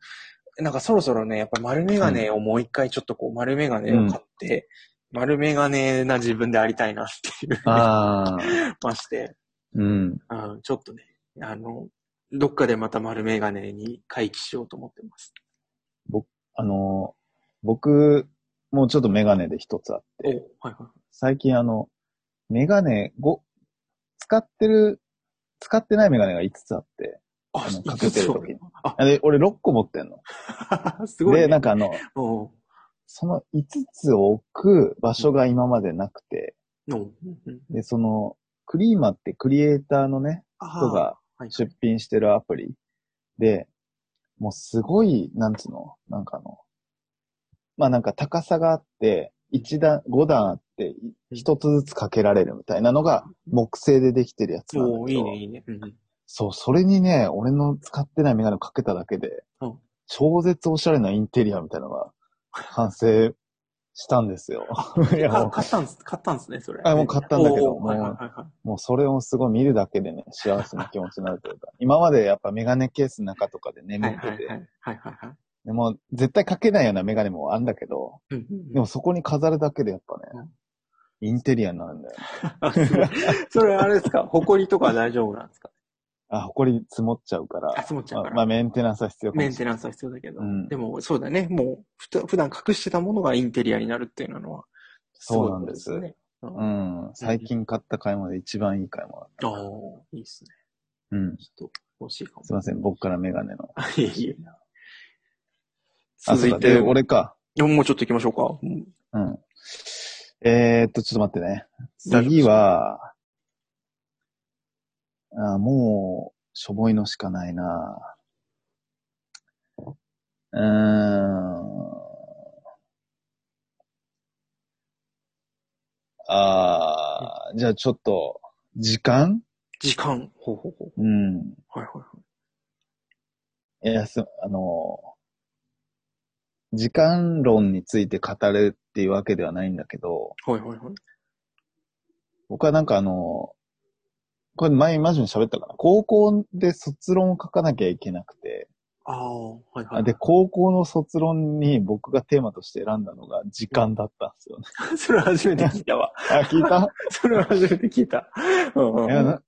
なんかそろそろね、やっぱ丸メガネをもう一回ちょっとこう丸メガネを買って、丸メガネな自分でありたいなっていう、ああ。*laughs* まして、うん。うん、ちょっとね、あの、どっかでまた丸メガネに回帰しようと思ってます。あの、僕、もうちょっとメガネで一つあっおて、はいはい。最近あの、メガネ5、使ってる、使ってないメガネが5つあって、ああのかけてる時。にあ、あ。れ、俺6個持ってんの。*laughs* すごい、ね。で、なんかあの、その5つを置く場所が今までなくて、で、その、クリーマってクリエイターのね、人がはい出品してるアプリ。で、もうすごい、なんつうの、なんかあの、まあなんか高さがあって、1段、5段あって、一つずつかけられるみたいなのが木製でできてるやつなんだけど。おーいいね、いいね。そう、それにね、俺の使ってないメガネをかけただけで、うん超絶おしゃれなインテリアみたいなのが完成したんですよ。*laughs* いやもうか買ったんです、買ったんですね、それ。あもう買ったんだけどもうはいはいはい。もうそれをすごい見るだけでね、幸せな気持ちになるというか、今までやっぱメガネケースの中とかで眠はいってて、はいはい。はいはいはい。でも絶対かけないようなメガネもあるんだけど、うんうんうんでもそこに飾るだけでやっぱね、うんインテリアになるんだよ *laughs* それあれですか？*laughs* 埃とかは大丈夫なんですか？あ、埃積もっちゃうから、あ積もっちゃうからまあ、まあメンテナンスは必要。メンテナンスは必要だけど。うんでも、そうだね。もう、ふた普段隠してたものがインテリアになるっていうのは、そうなんですね。うん。最近買った買い物で一番いい買い物だった。ああ、いいっすね。うん。ちょっと欲しいかもすい。ません、僕からメガネの。あいえいえ。あ、続いて、俺か。もうちょっと行きましょうか。うんうん。えー、っと、ちょっと待ってね。次は、あもう、しょぼいのしかないなうーん。あー、じゃあちょっと、時間？時間？ほうほうほう。うん。はいはいはい。いや、す、あの、時間論について語るっていうわけではないんだけど、はいはいはい。僕はなんかあの、これ前マジに喋ったかな？高校で卒論を書かなきゃいけなくて、ああ、はいはい。で、高校の卒論に僕がテーマとして選んだのが時間だったんですよね。*laughs* それは初めて聞いたわ。あ、聞いた？*laughs* それは初めて聞いた。うんうんいやな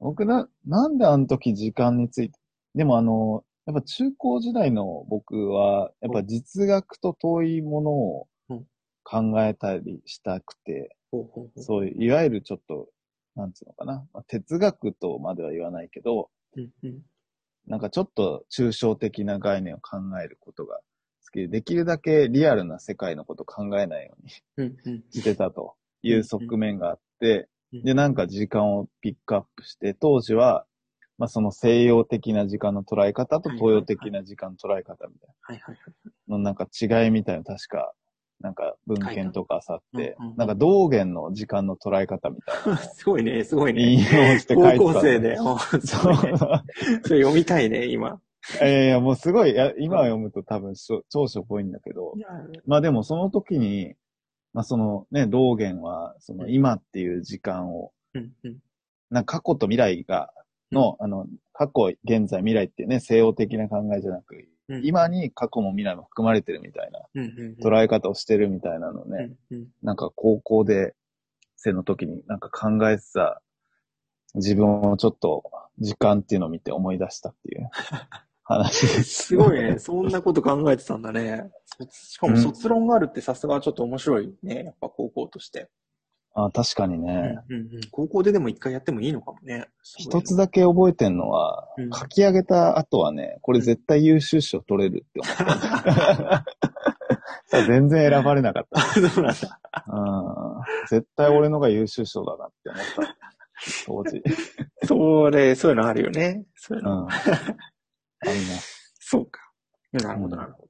僕な、なんであの時時間について、でもあの、やっぱ中高時代の僕は、やっぱ実学と遠いものをうん。考えたりしたくて、そういう、いわゆるちょっと、なんつうのかな、まあ哲学とまでは言わないけど、うんうん。なんかちょっと抽象的な概念を考えることが好きで、できるだけリアルな世界のことを考えないようにしてたという側面があって、うんで、なんか時間をピックアップして、当時は、まあその西洋的な時間の捉え方とはい東洋的な時間の捉え方みたい。な。のなんか違いみたいな確か、なんか文献とかあさってうんうんうん、なんか道元の時間の捉え方みたいな *laughs* すごいね、すごい引ね。用して書いてた。高校生で。そう。ねそれ読みたいね、今。いやいや、もうすごい、いや今読むと多分しょ超しょぼいんだけど、まあでもその時に、まあそのね、道元は、その今っていう時間を、うんうんなんか過去と未来が、の、あの、過去、現在、未来っていうね、西洋的な考えじゃなく、うん今に過去も未来も含まれてるみたいな、捉え方をしてるみたいなのね、なんか高校で、生の時になんか考えてた、自分をちょっと、時間っていうのを見て思い出したっていう話です。すごいね。そんなこと考えてたんだね。そしかも卒論があるってさすがちょっと面白いね。やっぱ高校として。あ確かにうんね。うんうん高校ででも一回やってもいいのかもね。一つだけ覚えてんのは、うん書き上げた後はね、これ絶対優秀賞取れるって思った。*laughs* 全然選ばれなかった。*laughs* そうなんだ。うん絶対俺のが優秀賞だなって思った。当時。*laughs* それ、そういうのあるよね。そういうの。うん。あります。そうか。なるほど、なるほど。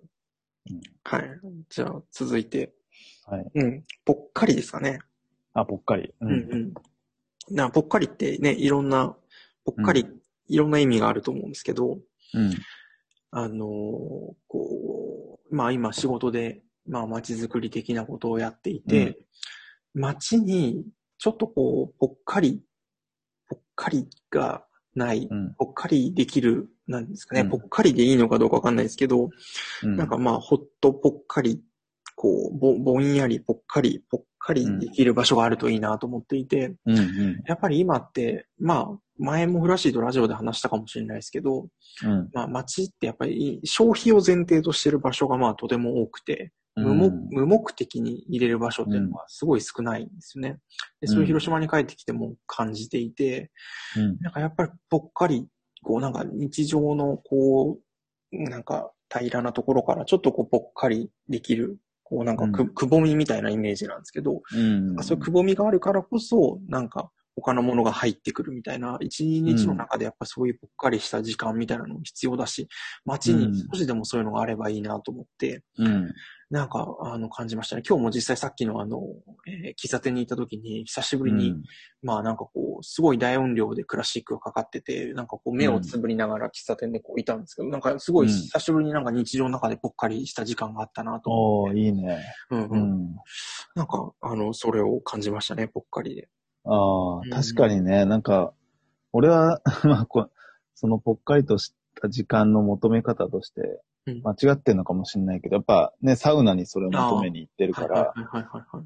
うんはい。じゃあ、続いて。はい。うん。ぽっかりですかね。あ、ぽっかり。ううんうん。な、ぽっかりってね、いろんな、ぽっかり、いろんな意味があると思うんですけど、うん。あのーこう、まあ今仕事で、まあ街づくり的なことをやっていて、街にちょっとこう、ぽっかり、ぽっかりがない、うん。ぽっかりできる、なんですかね、うんぽっかりでいいのかどうかわかんないですけど、うん。なんかまあほっとぽっかり、こう、ぼぼんやりぽっかり、ぽっかりできる場所があるといいなと思っていて、うんうん。やっぱり今って、まあ、前もフラッシーとラジオで話したかもしれないですけど、うん。まあ、街ってやっぱり消費を前提としてる場所がまあとても多くて、無目うん無目的に入れる場所っていうのがすごい少ないんですよね。で、それを広島に帰ってきても感じていて、うん。なんかやっぱりぽっかり、こうなんか日常のこう、なんか平らなところからちょっとこうぽっかりできる、こうなんかく、うんくぼみみたいなイメージなんですけど、うん。そういうくぼみがあるからこそ、なんか他のものが入ってくるみたいな、一日の中でやっぱそういうぽっかりした時間みたいなのも必要だし、街に少しでもそういうのがあればいいなと思って、うん。なんか、あの、感じましたね。今日も実際さっきのあの、えー喫茶店に行った時に、久しぶりに、まあなんかこう、すごい大音量でクラシックがかかってて、なんかこう目をつぶりながら喫茶店でこういたんですけど、なんかすごいうん久しぶりになんか日常の中でぽっかりした時間があったなと思って。おー、いいね。うんううん。ん。なんか、あの、それを感じましたね、ぽっかりで。ああうん、確かにね、なんか、俺は、*laughs* まあこう、そのぽっかりとした時間の求め方としてうん、間違ってんのかもしれないけど、やっぱね、サウナにそれを求めに行ってるから。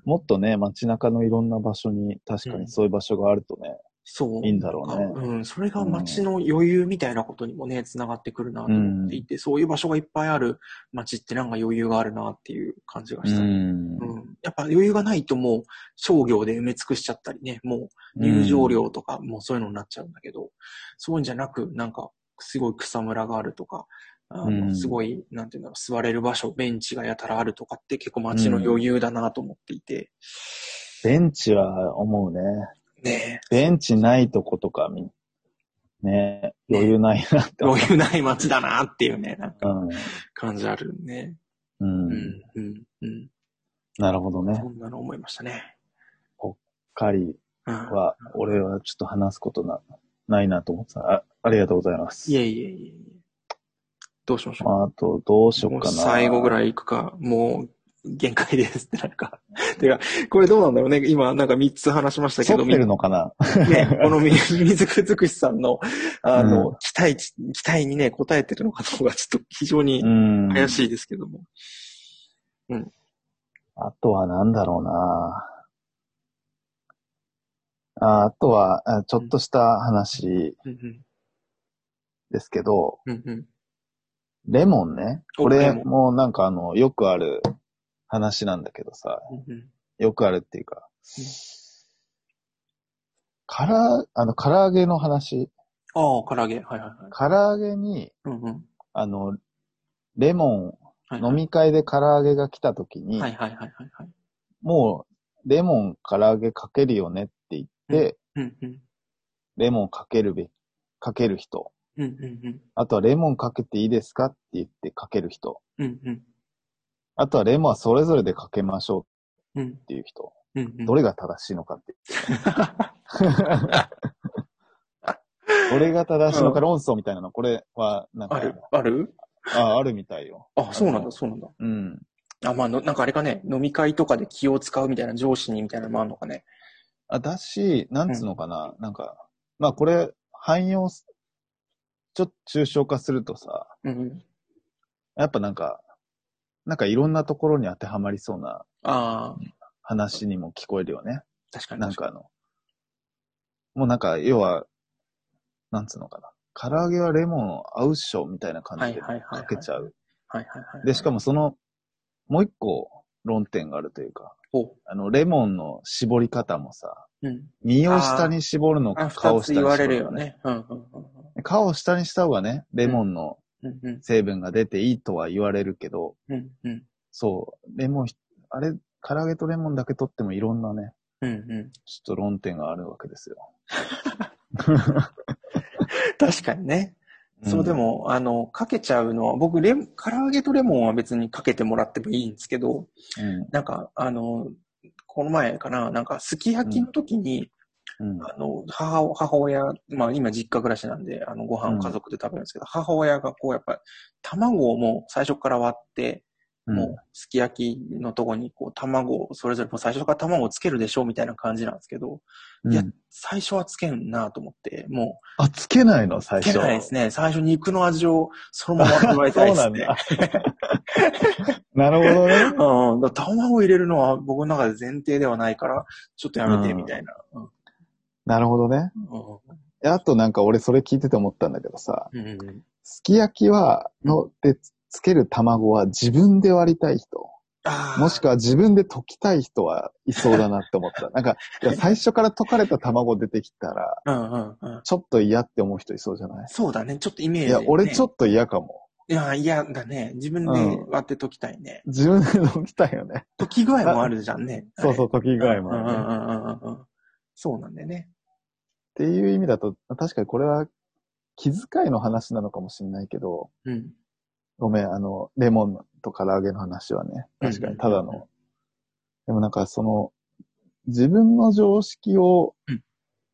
もっとね、街中のいろんな場所に、確かにそういう場所があるとね、そう。いいんだろうねうん。それが街の余裕みたいなことにもね、繋がってくるなと思っていて、そういう場所がいっぱいある街ってなんか余裕があるなっていう感じがうした。ん。うんやっぱ余裕がないともう商業で埋め尽くしちゃったりね、もう入場料とかもうそういうのになっちゃうんだけど、そういうんじゃなく、なんかすごい草むらがあるとか、あのうんすごい、なんていうんだろう、座れる場所、ベンチがやたらあるとかって結構街の余裕だなと思っていて、ベンチは思うね。ねベンチないとことかみ、ね、余裕ないなって。余裕ない街だなっていうね、なんかうん。感じあるね。う。うんん、うん、うん。なるほどね。そんなの思いましたね。カリうん、は、俺はちょっと話すことな、ないなと思ってた。あありがとうございます。いえいえいえいえ。どうしましょう？あと、どうしようかな。最後ぐらい行くか、もう限界ですってなんか。*laughs* てか、これどうなんだろうね。今なんか3つ話しましたけど、沿ってるのかな？ね、このみ *laughs* 水くずくしさんの、あの、うん期待値、期待にね、応えてるのかどうかちょっと非常にうん。怪しいですけども。あとはなんだろうな。ああとは、あちょっとした話うんですけど、うんうんうんレモンね。これもうなんかあの、よくある話なんだけどさ、よくあるっていうかうん、から、あの、唐揚げの話。ああ、唐揚げ。はいはいはい。唐揚げに、うんうんあの、レモン、飲み会で唐揚げが来た時に、はいはいはいはいはい。もう、レモン唐揚げかけるよねって言って、うんうん。レモンかけるべ、かける人。うんうんあとはレモンかけていいですかって言ってかける人。うん。うんうん。あとはレモンはそれぞれでかけましょううんっていう人。うんうん。どれが正しいのかって。*laughs* どれが正しいのか論争みたいなの、これは、なんか、ある？ある？あ、あるみたいよ。あ、そうなんだ、そうなんだ。うん。あ、まあの、なんかあれかね、飲み会とかで気を使うみたいな上司にみたいなのもあるのかね。あ、だし、なんつうのかな、なんか、まあこれ、汎用す、ちょっと抽象化するとさ、うんうん。やっぱなんか、なんかいろんなところに当てはまりそうな話にも聞こえるよね。確かに。なんかあの、もうなんか、要は、なんつうのかな。唐揚げはレモン合うっしょみたいな感じでかけちゃう。はいはいはい。で、しかもその、もう一個論点があるというか、ほあの、レモンの絞り方もさ、う。うん。身を下に絞るのあ、か、顔を下に絞二つ言われるのかるよね。うんうんうん顔を下にした方がね、レモンのうん。うん成分が出ていいとは言われるけど、うん。うんそう、レモンひ、あれ、唐揚げとレモンだけ取ってもいろんなね、うん。うんちょっと論点があるわけですよ。*laughs* 確かにね。そう、でも、あの、かけちゃうのは、僕、レ唐揚げとレモンは別にかけてもらってもいいんですけど、うん、なんか、あの、この前かな、なんか、すき焼きの時に、うん、あの、母、母親、まあ今実家暮らしなんで、あの、ご飯を家族で食べるんですけど、母親がこう、やっぱり、卵をもう最初から割って、もう、すき焼きのとこに、こう、卵を、それぞれもう最初から卵をつけるでしょうみたいな感じなんですけど、うん、いや最初はつけんなと思って、もあ、つけないの？最う、つけ初。ないですね。最初肉の味をそのまま *laughs* 味わいたいですね。そうなんだ。*laughs* なるほどね。うん。卵入れるのは僕の中で前提ではないから、ちょっとやめて、うんみたいな。うんなるほどね。うあとなんか俺それ聞いてて思ったんだけどさ、んうん。すき焼きは、の、で、つける卵は自分で割りたい人。もしくは自分で溶きたい人はいそうだなって思った。*laughs* なんか、いや最初から溶かれた卵出てきたら、うんうんうん。ちょっと嫌って思う人いそうじゃない？そうだね。ちょっとイメージ、いや、俺ちょっと。嫌かも。いや、嫌だね。自分で割って解きたいね。自分で溶きたいよね。解き具合もあるじゃんね。*laughs* そうそう、溶き具合うんうんもあるね、っうんうんうんうん。そうなんだよね。ていう意味だと、確かにこれは気遣いの話なのかもしれないけど、うん。ごめん、あの、レモンと唐揚げの話はね、確かにただの、でもなんかその、自分の常識をうん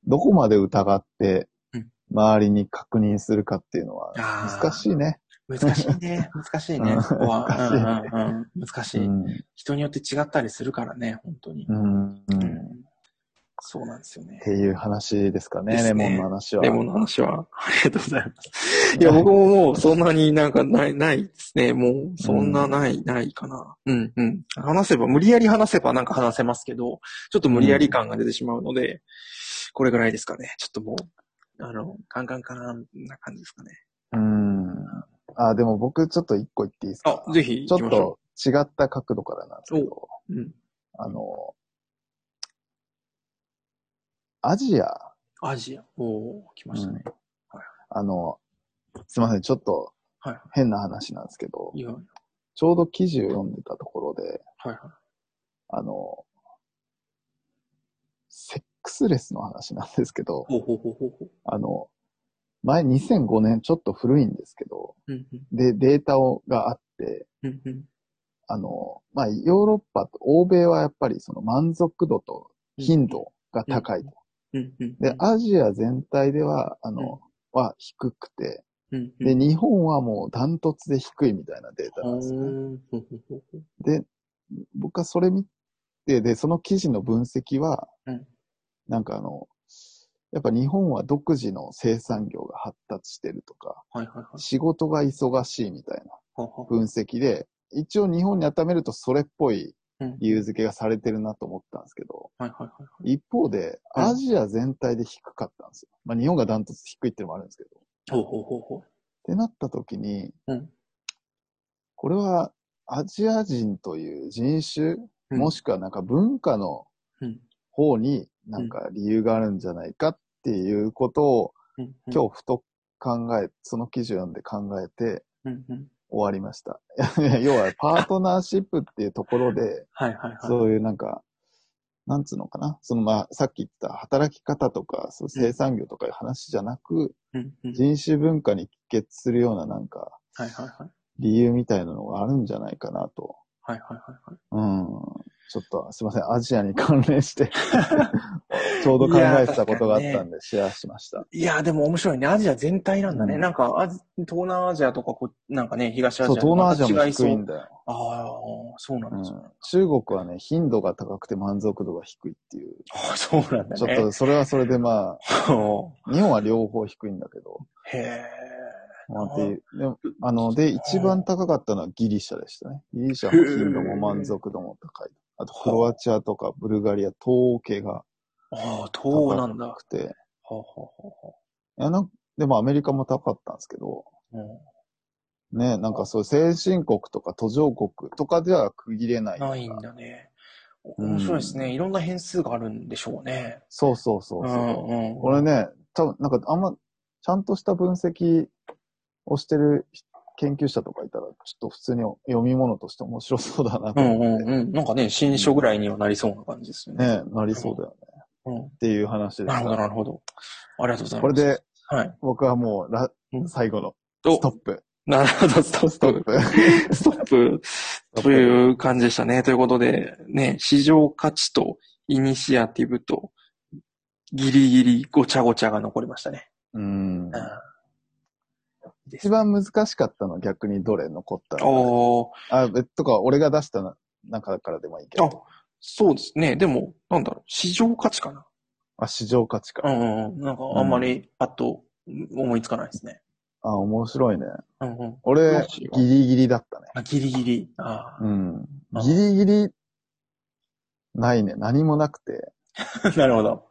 どこまで疑ってうん、周りに確認するかっていうのは難しいね。難しいね。難しいね。うんそこは。難しいねうんうんうん。難しい。うん。人によって違ったりするからね、本当に。うん。ううんんそうなんですよねっ。ていう話ですかね、ねレモンの話は。レモンの話は。ありがとうございます。いや、僕ももうそんなになんかない、ないですね。もう、そんなない、ないかな。うん、うん。話せば、無理やり話せばなんか話せますけど、ちょっと無理やり感が出てしまうので、これぐらいですかね。ちょっともう、あの、カンカンカンな感じですかね。うん。あ、でも僕ちょっと一個言っていいですか？あ、ぜひちょっと違った角度からなんですけど、う。うん。あの、アジア、アジア。おー、来ましたね。はいあの、すいません、ちょっとはいは変な話なんですけど、い。いや、はいちょうど記事を読んでたところで、はい。あの、セックスレスの話なんですけど、ほうほうほうほうほう。あの、前2005年ちょっと古いんですけど、うんうん。で、データをがあって、うんうん。あの、まあ、ヨーロッパと欧米はやっぱりその満足度と頻度が高いと。で、アジア全体では、あの、は低くて。で、日本はもうダントツで低いみたいなデータなんですよね。で、僕はそれ見て、で、その記事の分析は、うんなんかあの、やっぱ日本は独自の生産業が発達してるとか、はいはいはい。仕事が忙しいみたいな分析で、一応日本に当てはめるとそれっぽいうん理由付けがされてるなと思ったんですけど、はいはいはいはい。一方で、うんアジア全体で低かったんですよ。まあ日本がダントツ低いっていうのもあるんですけど。っほうほうほうほてなった時に、うんこれはアジア人という人種、う。もしくはなんか文化のうん方になんか理由があるんじゃないかっていうことをうん、うん、今日ふと考え、その記事を読んで考えてうんうん。終わりました。*laughs* 要はパートナーシップっていうところで、はいはいはい。そういうなんか、なんつうのかな？そのまあ、さっき言った働き方とか、そう生産業とかいう話じゃなく、うんうん。人種文化に帰結するようななんか、はいはいはい。理由みたいなのがあるんじゃないかなと。はいはいはいはい。うん。ちょっと、すいません。アジアに関連して、*laughs* ちょうど考えてたことがあったんで、シェアしました。いや、でも面白いね。アジア全体なんだね。うんなんか東南アジアとかこ、なんかね、東アジそう、ア東南アジアも低いんだよ。ああ、そうなんうんですね。中国はね、頻度が高くて満足度が低いっていう。ああ、そうなんだね。ちょっと、それはそれでまと。あ、*laughs* 日本は両方低いんだけど。へえ。まあ、っていう。でも、あの、で、一番高かったのはギリシャでしたね。ギリシャも頻度も満足度も高い。あと、クロアチアとかブルガリア、東系がああ、東なんだ。は高くて。あ、はあはいやなんでもアメリカも高かったんですけど、あはね、なんかそう、先進国とか途上国とかでは区切れないな。ないんだね。面白いですね。いろんな変数があるんでしょうね。そうそうそうそう。んうん。これね、多分なんかあんま、ちゃんとした分析をしてる研究者とかいたら、ちょっと普通に読み物として面白そうだなとうん思って、うんうん。なんかね、新書ぐらいにはなりそうな感じですよね。ね、なりそうだよね。うん。っていう話でなるほど。なるほど。ありがとうございます。これで、はい。僕はもうラう、ん最後のおストップ。なるほど、ストップ。ストップ。ストップという感じでしたね。ということで、ね、市場価値とイニシアティブとギリギリごちゃごちゃが残りましたね。うん。うん一番難しかったのは逆にどれ残ったのあ、えとか、俺が出した中からでもいいけど。あ、そうですね。でも、なんだろう、市場価値かな。あ、市場価値か。うんうんうん。なんか、あんまりパッと思いつかないですね。あ、面白いね。うんうん。俺ギリギリだったね。あ、ギリギリ。あうんあ。ギリギリ、ないね。何もなくて。あ。*laughs* なるほど。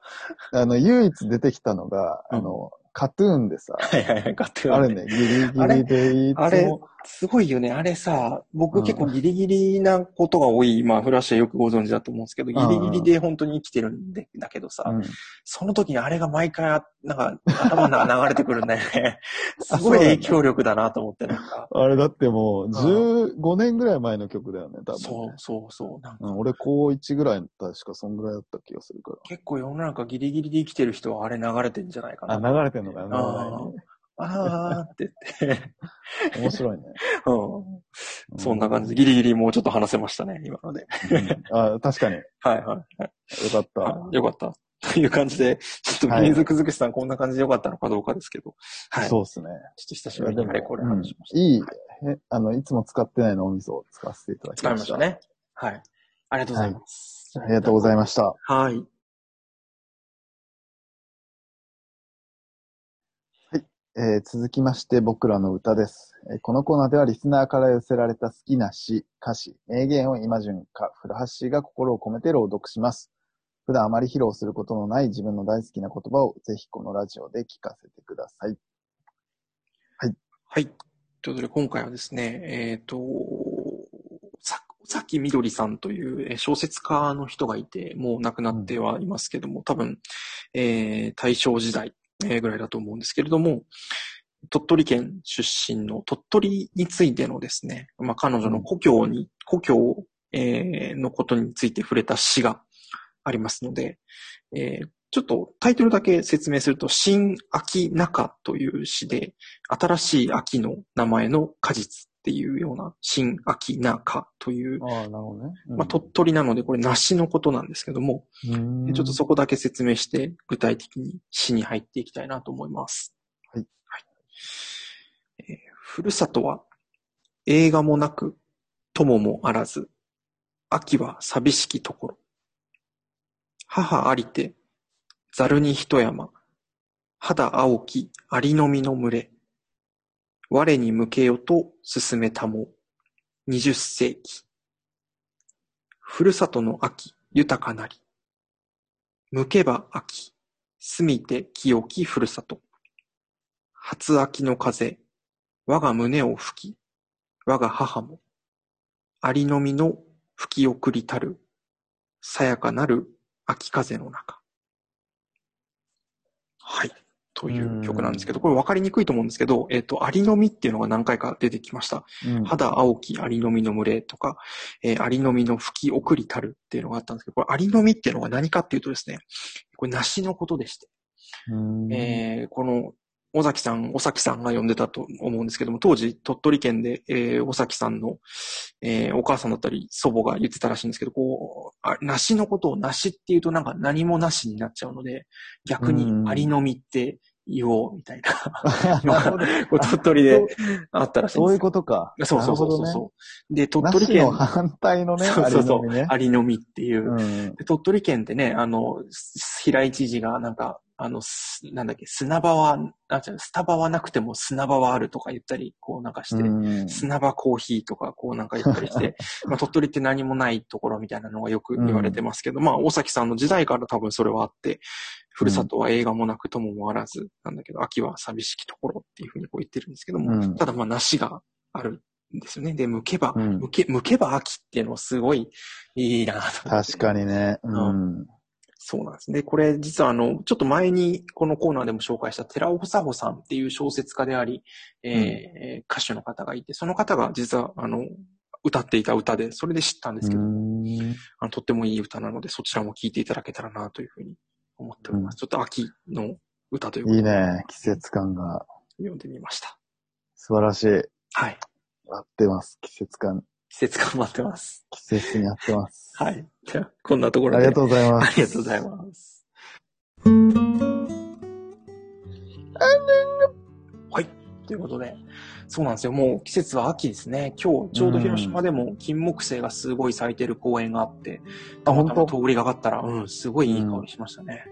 あの、唯一出てきたのが、うんあの、カトゥーンでさ、はいはいはい。買ってあれね、ギリギリでいつも、すごいよね。あれさ、僕結構ギリギリなことが多い、まあ、フラッシュはよくご存知だと思うんですけど、ギリギリで本当に生きてるんでだけどさ、うんその時にあれが毎回、なんか、頭の中流れてくるんだよね。*laughs* すごい影響力だなと思って、なんか。あれだってもう、15年ぐらい前の曲だよね、多分、ね。そうそうそう。なんかうん、俺、高1ぐらい、確かそんぐらいだった気がするから。結構世の中ギリギリで生きてる人はあれ流れてんじゃないかな。あ、流れてんのかなあーって言って、面白いね。うん。そんな感じで、ギリギリもうちょっと話せましたね、今ので。うんあ、確かに。よはいはい。かった。あよかった。という感じで、ちょっとビーズくずくしさんこんな感じでよかったのかどうかですけど。はい。そうっすね。ちょっと久しぶりにあれこれうん話しました。いい、えあの、いつも使ってない脳みそを使わせていただき使いまし。ましたたね。はい。ありがとうございます。ありがとうございました。はい。えー続きまして僕らの歌です、えーこのコーナーではリスナーから寄せられた好きな詩、歌詞、名言を今順か古橋が心を込めて朗読します。普段あまり披露することのない自分の大好きな言葉をぜひこのラジオで聞かせてください。はい。はいということで、今回はですね、えっ、と、さ、さきみどりさんという小説家の人がいて、もう亡くなってはいますけども、多分、えー大正時代えーぐらいだと思うんですけれども、鳥取県出身の鳥取についてのですね、まあ、彼女の故郷に、故郷、えーのことについて触れた詩がありますので、えーちょっとタイトルだけ説明すると、新秋中という詩で、新しい秋の名前の果実っていうような、新秋中という、ああ、なるほどね。まあ、鳥取なのでこれ梨のことなんですけども、うんちょっとそこだけ説明して具体的に詩に入っていきたいなと思います。はい。えーふるさとは映画もなく友もあらず、秋は寂しきところ。母ありて、ざるに一山、肌青きありのみの群れ。我に向けよと進めたも、二十世紀。ふるさとの秋、豊かなり。向けば秋、住みて清きふるさと。初秋の風、我が胸を吹き、我が母も、ありのみの吹き送りたる、さやかなる秋風の中。はい。という曲なんですけど、これ分かりにくいと思うんですけど、えっ、と、アリの実っていうのが何回か出てきました。うん。肌青きアリの実の群れとか、えーアリの実の吹き送りたるっていうのがあったんですけど、これアリの実っていうのが何かっていうとですね、これ梨のことでして、うん。えーこの、尾崎さん、尾崎さんが呼んでたと思うんですけども、当時、鳥取県で、えー尾崎さんの、えーお母さんだったり、祖母が言ってたらしいんですけど、こう、あ梨のことを梨っていうとなんか何もなしになっちゃうので、逆にうんアリの実って言おう、みたいな、*laughs* 鳥取であったらしいんそういう。ことか。そうそうそうそうなるほそう。で、鳥。取県梨の、反対のね、そうそうそうあれのみね。っていう、う鳥取県ってね、あの、す平井知事がなんか、あの、すなんだっけ、砂場は、あ、違う、スタバはなくても砂場はあるとか言ったり、こうなんかして、うん。砂場コーヒーとかこうなんか言ったりして、*laughs* まあ鳥取って何もないところみたいなのがよく言われてますけど、まあ大崎さんの時代から多分それはあって、ふるさとは映画もなくとももあらずなんだけど、秋は寂しきところっていうふうにこう言ってるんですけども、うん。ただまあ梨があるんですよね。で、剥けば、うん。剥け、剥けば秋っていうのはすごいいいなと確かにね。うん。そうなんですね。これ実はあの、ちょっと前にこのコーナーでも紹介した寺尾佐穂さんっていう小説家であり、えー歌手の方がいて、その方が実はあの、歌っていた歌で、それで知ったんですけど、うんあのとってもいい歌なので、そちらも聴いていただけたらなというふうに思っております。ちょっと秋の歌ということでいいね。季節感が読んでみました。素晴らしい。はい。合ってます。季節感。季節感待ってます。季節に合ってます。はい。じゃあ、こんなところで。ありがとうございます。ありがとうございます。はい。ということで、そうなんですよ。もう季節は秋ですね。今日、ちょうど広島でも金木犀がすごい咲いてる公園があって、あたまたま本当通りがかったら、うん、すごいいい香りしましたね。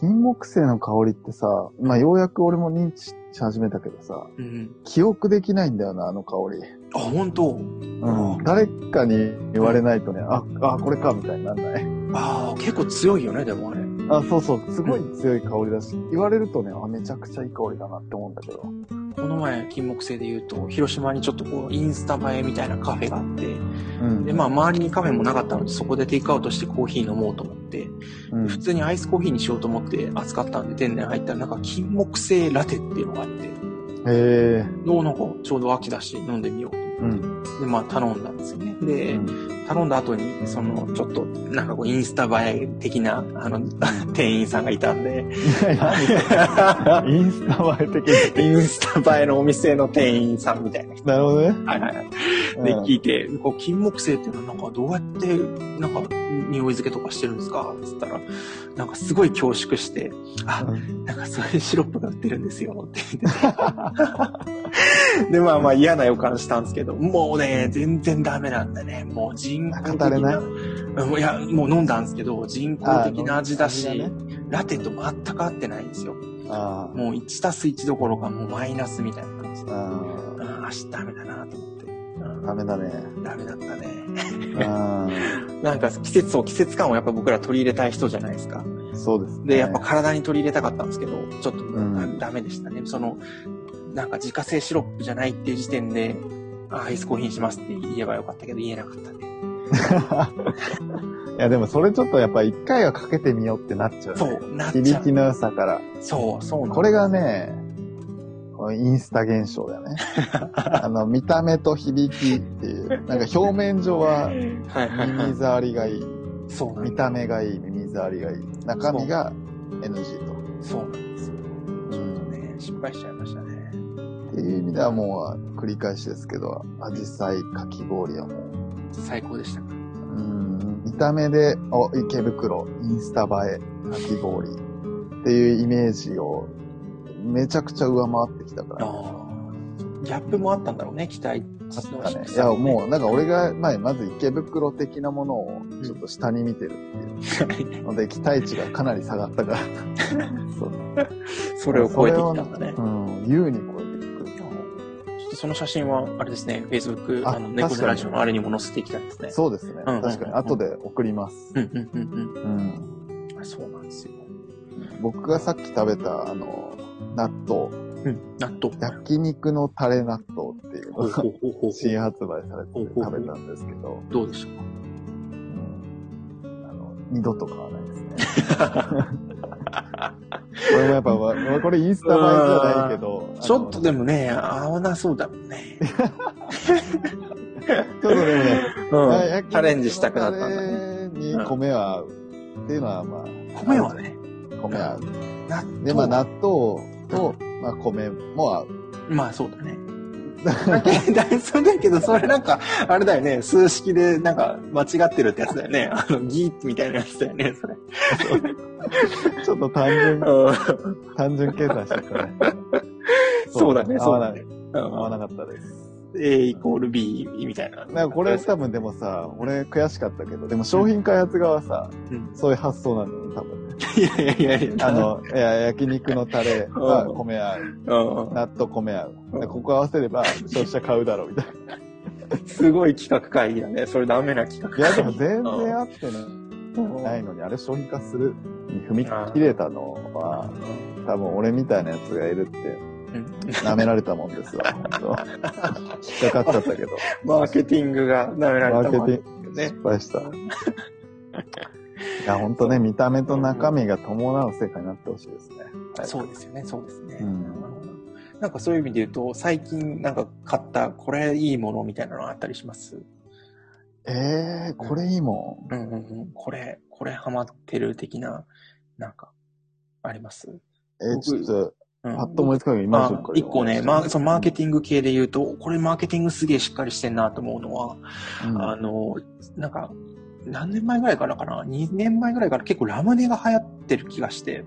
金木犀の香りってさ、まあようやく俺も認知し始めたけどさ、うん。記憶できないんだよな、あの香り。あ、本当うん。誰かに言われないとね、あ、あ、これか、みたいになんない。ああ、結構強いよね、でもあれ。あ、そうそう、すごい強い香りだし、言われるとね、あ、めちゃくちゃいい香りだなって思うんだけど。この前、金木犀で言うと、広島にちょっとこう、インスタ映えみたいなカフェがあって、うん。で、まあ、周りにカフェもなかったので、そこでテイクアウトしてコーヒー飲もうと思って、うん、普通にアイスコーヒーにしようと思って扱ったんで、店内入ったら、なんか金木犀ラテっていうのがあって、へえ。どうなんかちょうど秋だし飲んでみようと思って。うん。で、まあ頼んだんですよね。で、うん頼んだ後に、その、ちょっと、なんかこう、インスタ映え的な、あの、店員さんがいたんで、インスタ映え的インスタ映えのお店の店員さんみたいな人。な。なるほどね。はいはいはい。で、うん聞いて、こう、金木犀っていうのはなんかどうやって、なんか、匂い付けとかしてるんですか？つったら、なんかすごい恐縮して、あ、なんかそういうシロップが売ってるんですよって言ってて。で、まあまあ嫌な予感したんですけど、もうね、全然ダメなんだね。もう人工的語れないな、うんいや、もう飲んだんですけど、人工的な味だし、ねラテと全く合ってないんですよ。あもう1たす1どころかもうマイナスみたいな感じで。あ。ああ、明日ダメだなと思って。うんダメだね。ダメだったね。あ *laughs* なんか季節を、季節感をやっぱ僕ら取り入れたい人じゃないですか。あ。そうですね。で、やっぱ体に取り入れたかったんですけど、ちょっとんダメでしたね。その、なんか自家製シロップじゃないっていう時点で、あアイスコーヒーにしますって言えばよかったけど言えなかったね。*laughs* いや、でもそれちょっとやっぱ一回はかけてみようってなっちゃう、ね。そう、なっちゃう。響きの良さから。そう、そうなんだこれがね、インスタ現象だよね。*laughs* あの、見た目と響きっていう、なんか表面上は耳い。障りがいい、そう。見た目がいい、耳障りがいい、中身が NG と。そうなんですよ。ちょっとね、失敗しちゃいましたね。っていう意味ではもう繰り返しですけど、アジサイかき氷はもう、最高でしたかうん、見た目で、お、池袋、インスタ映え、かき氷っていうイメージをめちゃくちゃ上回ってきたから。ああ。ギャップもあったんだろうね、期待あったね。いや、もう、なんか俺が前、まず池袋的なものをちょっと下に見てるっていうので、期待値がかなり下がったから。*laughs* そう。それを超えてきたんだね。うん、優に超えとその写真は、あれですね、Facebook、ああの、猫背ラジオのあれにも載せていきたいですね。そうですね。確かに。後で送ります。うんうんうんうん。うん。そうなんですよ。僕がさっき食べた、あの、納豆、うん。納豆。焼肉のタレ納豆っていうのが *laughs* 新発売されて食べたんですけど、どうでしょううんあの、二度と買わないですね。*laughs* *laughs* これもやっぱ、わこれインスタ映えじゃないけど。ちょっとでもね、合わなそうだもんね。*laughs* ちょっとでもね、うん焼チャレンジしたくなったんだね。ね。に米は合うっていうのはまあ。米はね、米はで、まあ納豆と、まあ米も合う。まあそうだね。だけだそうだけど、それなんか、あれだよね、数式でなんか間違ってるってやつだよね。あの、ギーみたいなやつだよね、それ。*laughs* ちょっと単純、うん単純計算してた *laughs* ね。そうだね。そうだね。合わなかったです。A イコール B みたいな。なんかこれ多分でもさ、俺悔しかったけど、でも商品開発側はさ、うんそういう発想なんだよね、多分ね。いやいやいやいや、あの、*laughs* いや、焼肉のタレはうん米合う。うん、納豆米合う。ここ合わせれば消費者買うだろうみたいすごい企画会議だね。それダメな企画な。いや、でも会議。全然合ってうんないのに、あれ商品化するに踏み切れたのは、多分俺みたいなやつがいるってうん舐められたもんですわ、本当引っかかっちゃったけど。*laughs* マーケティングがダメられたもんマーケティングね。失敗した。いや、本当ね、見た目と中身が伴う世界になってほしいですね。はい。そうですよね、そうですね。うん。なんかそういう意味で言うと、最近なんか買ったこれいいものみたいなのあったりします？えー、これいいもん。うんうんうん。これ、これハマってる的な、なんか、あります？えー、ちょっと、うん。パッと思いつかない今あ一個ね、まあ、そのマーケティング系で言うと、これマーケティングすげえしっかりしてんなと思うのは、うん。あの、なんか、何年前ぐらいからかな ?2 年前ぐらいから結構ラムネが流行ってる気がして、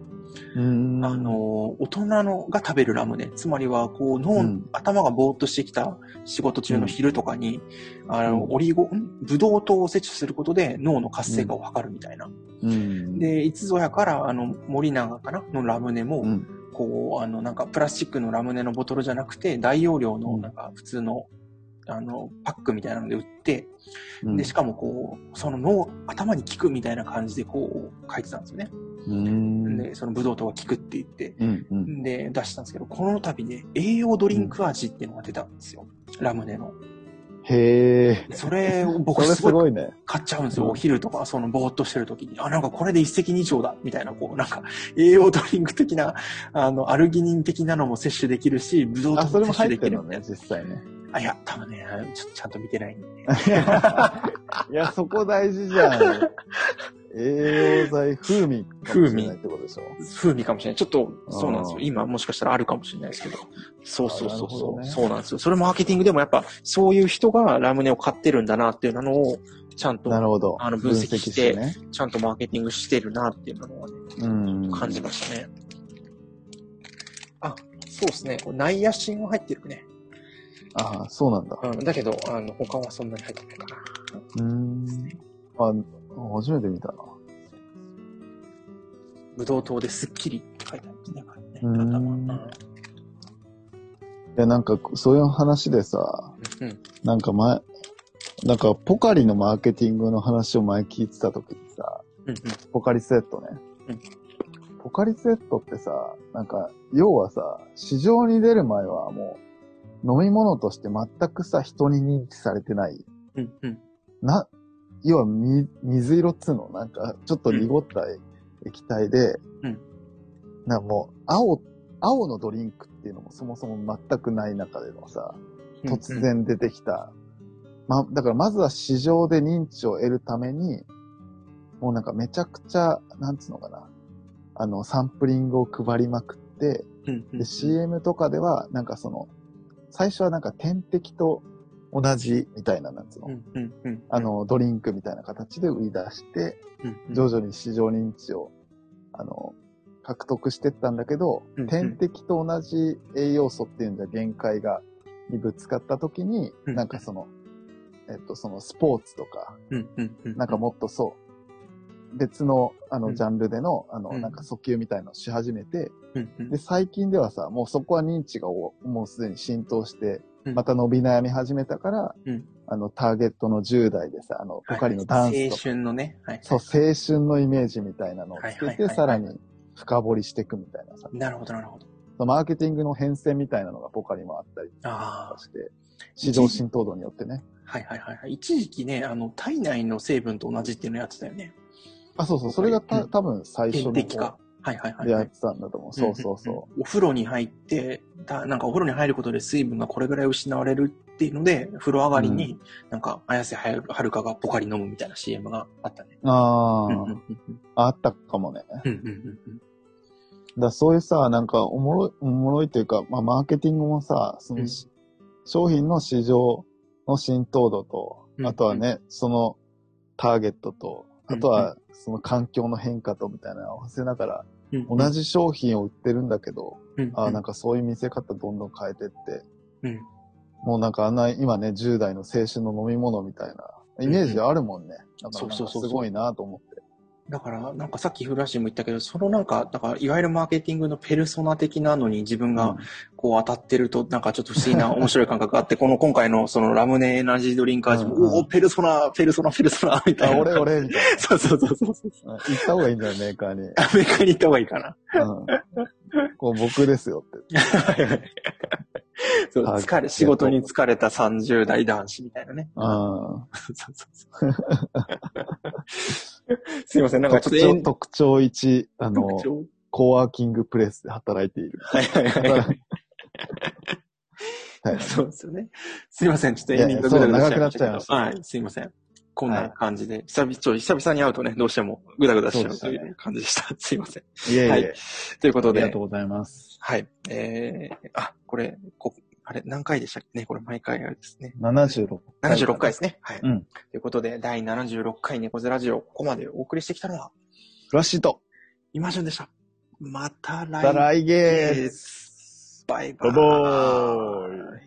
うん。あの、大人のが食べるラムネ。つまりは、こう、脳、うん。頭がぼーっとしてきた仕事中の昼とかに、あの、うん。オリゴ、ん？ブドウ糖を摂取することで脳の活性化を図るみたいな。うん、で、いつぞやから、あの、森永かな？のラムネも、うん、こう、あの、なんか、プラスチックのラムネのボトルじゃなくて、大容量の、うん。なんか、普通の、あの、パックみたいなので売って、うんで、しかもこう、その脳、頭に効くみたいな感じで、こう、書いてたんですよね。うん、で、そのブドウ糖が効くって言って、うん、うん。で、出したんですけど、この度ね、栄養ドリンク味っていうのが出たんですよ。ラムネの。へえ。それを僕すごい。買っちゃうんですよ。うんお昼とか、そのぼーっとしてる時に。あ、なんかこれで一石二鳥だみたいな、こう、なんか栄養ドリンク的な、あの、アルギニン的なのも摂取できるし、ブドウあ、糖もそれも摂取できる入ってるのね、実際ね。あ、いや、多分ね、ちょっとちゃんと見てないんで。*laughs* いや、そこ大事じゃん。*laughs* 栄養剤、風味かもしれないってことでしょ。風味かもしれない。ちょっと、そうなんですよう。ん今もしかしたらあるかもしれないですけど。そうそうそうそう、ねそうなんですよ。それマーケティングでもやっぱ、そういう人がラムネを買ってるんだなっていうのを、ちゃんと、なるほど。あの分析してね。ちゃんとマーケティングしてるなっていうのをね、うん。感じましたね。あ、そうですね。これナイアシンは入ってるね。ああ、そうなんだ。うん。だけど、あの、他はそんなに入ってないかな。うん。あ、初めて見たな。ブドウ糖ですっきりって書いてあるね。ねうん頭うんいや、なんか、そういう話でさ、うん。なんか前、なんか、ポカリのマーケティングの話を前聞いてた時にさ、うんうん。ポカリスエットね。うんポカリスエットってさ、なんか、要はさ、市場に出る前はもう、飲み物として全くさ、人に認知されてない。うんうん。な、要はみ、水色っつうの？なんか、ちょっと濁った液体で、うんなもう、青、青のドリンクっていうのもそもそも全くない中でのさ、突然出てきた。ま、だからまずは市場で認知を得るために、もうなんかめちゃくちゃ、なんつうのかな？あの、サンプリングを配りまくって、うんうん。で、CM とかでは、なんかその、最初はなんか点滴と同じみたいな、なんつうの、うんうんうん。あの、ドリンクみたいな形で売り出して、うんうん、徐々に市場認知を、あの、獲得してったんだけど、うんうん点滴と同じ栄養素っていうんじゃ限界が、にぶつかった時に、うんなんかその、えっと、そのスポーツとか、うんうんうん。なんかもっとそう、別の、あの、うんジャンルでの、あの、うんなんか訴求みたいのをし始めて、で、最近ではさ、もうそこは認知がおもうすでに浸透して、うんまた伸び悩み始めたから、うんあの、ターゲットの10代でさ、あの、ポカリのダンス青春のね。はい。そう、青春のイメージみたいなのをつけて、さらに深掘りしていくみたいなさ、なるほど、なるほど。マーケティングの変遷みたいなのがポカリもあったりして、市場浸透度によってね。はいはいはいはい。一時期ね、あの、体内の成分と同じっていうのやってたよね。あ、そうそう、それがたうん多分最初の点滴か。はいはいはい。でやってたんだと思う。そうそうそんんんお風呂に入って、だなんかお風呂に入ることで水分がこれぐらい失われるっていうので、風呂上がりに、なんか、綾瀬はるかがポカリ飲むみたいな CM があったね。う。あうんうんあ、うんあったかもね。だかうんうんうんうんらそういうさ、なんかおもろい、おもろいというか、まあマーケティングもさ、そのし、商品の市場の浸透度とう、んあとはね、そのターゲットと、あとはその環境の変化とみたいな合わせながら、同じ商品を売ってるんだけど、うんあなんかそういう見せ方どんどん変えてって、うん。もうなんかあんな今ね、10代の青春の飲み物みたいなイメージあるもんね。だからなん。かそうそうそうそう。すごいなと思って。だから、なんかさっきフラッシュも言ったけど、そのなんか、だから、いわゆるマーケティングのペルソナ的なのに自分がこう当たってると、なんかちょっと不思議な *laughs* 面白い感覚があって、この今回のそのラムネエナジードリンク味も、うんうんおお、ペルソナ、ペルソナ、ペルソナ、みたいあ、な。俺俺みたい *laughs* そうそうそうそうそう。行った方がいいんだよ、メーカーに。アメリカに行った方がいいかな。うん。こう僕ですよって。*laughs* *laughs* そうはい疲れ、仕事に疲れた30代男子みたいなね。うん。*laughs* そうそうそう。すいません、なんかちょっと特徴1、あの、コワーキングプレスで働いている。はいはいはいはい。*laughs* はい。そうですよね。すいません、ちょっとエンディングが長くなっちゃいましたはい、すいません。こんな感じで、久々、ちょ、久々に会うとね、どうしてもぐだぐだしちゃうという感じでした。*laughs* すいません。いえいえ、はいということでありがとう、ございます。はい。えー、あ、これ、こあれ、何回でしたっけ？ねこれ毎回あれですね。76 76回ですね。はい。うんということで、第76回猫背ラジオ、ここまでお送りしてきたのは、フラッシュと、イマジュンでした。また来また来月バイバイ。バイバーイ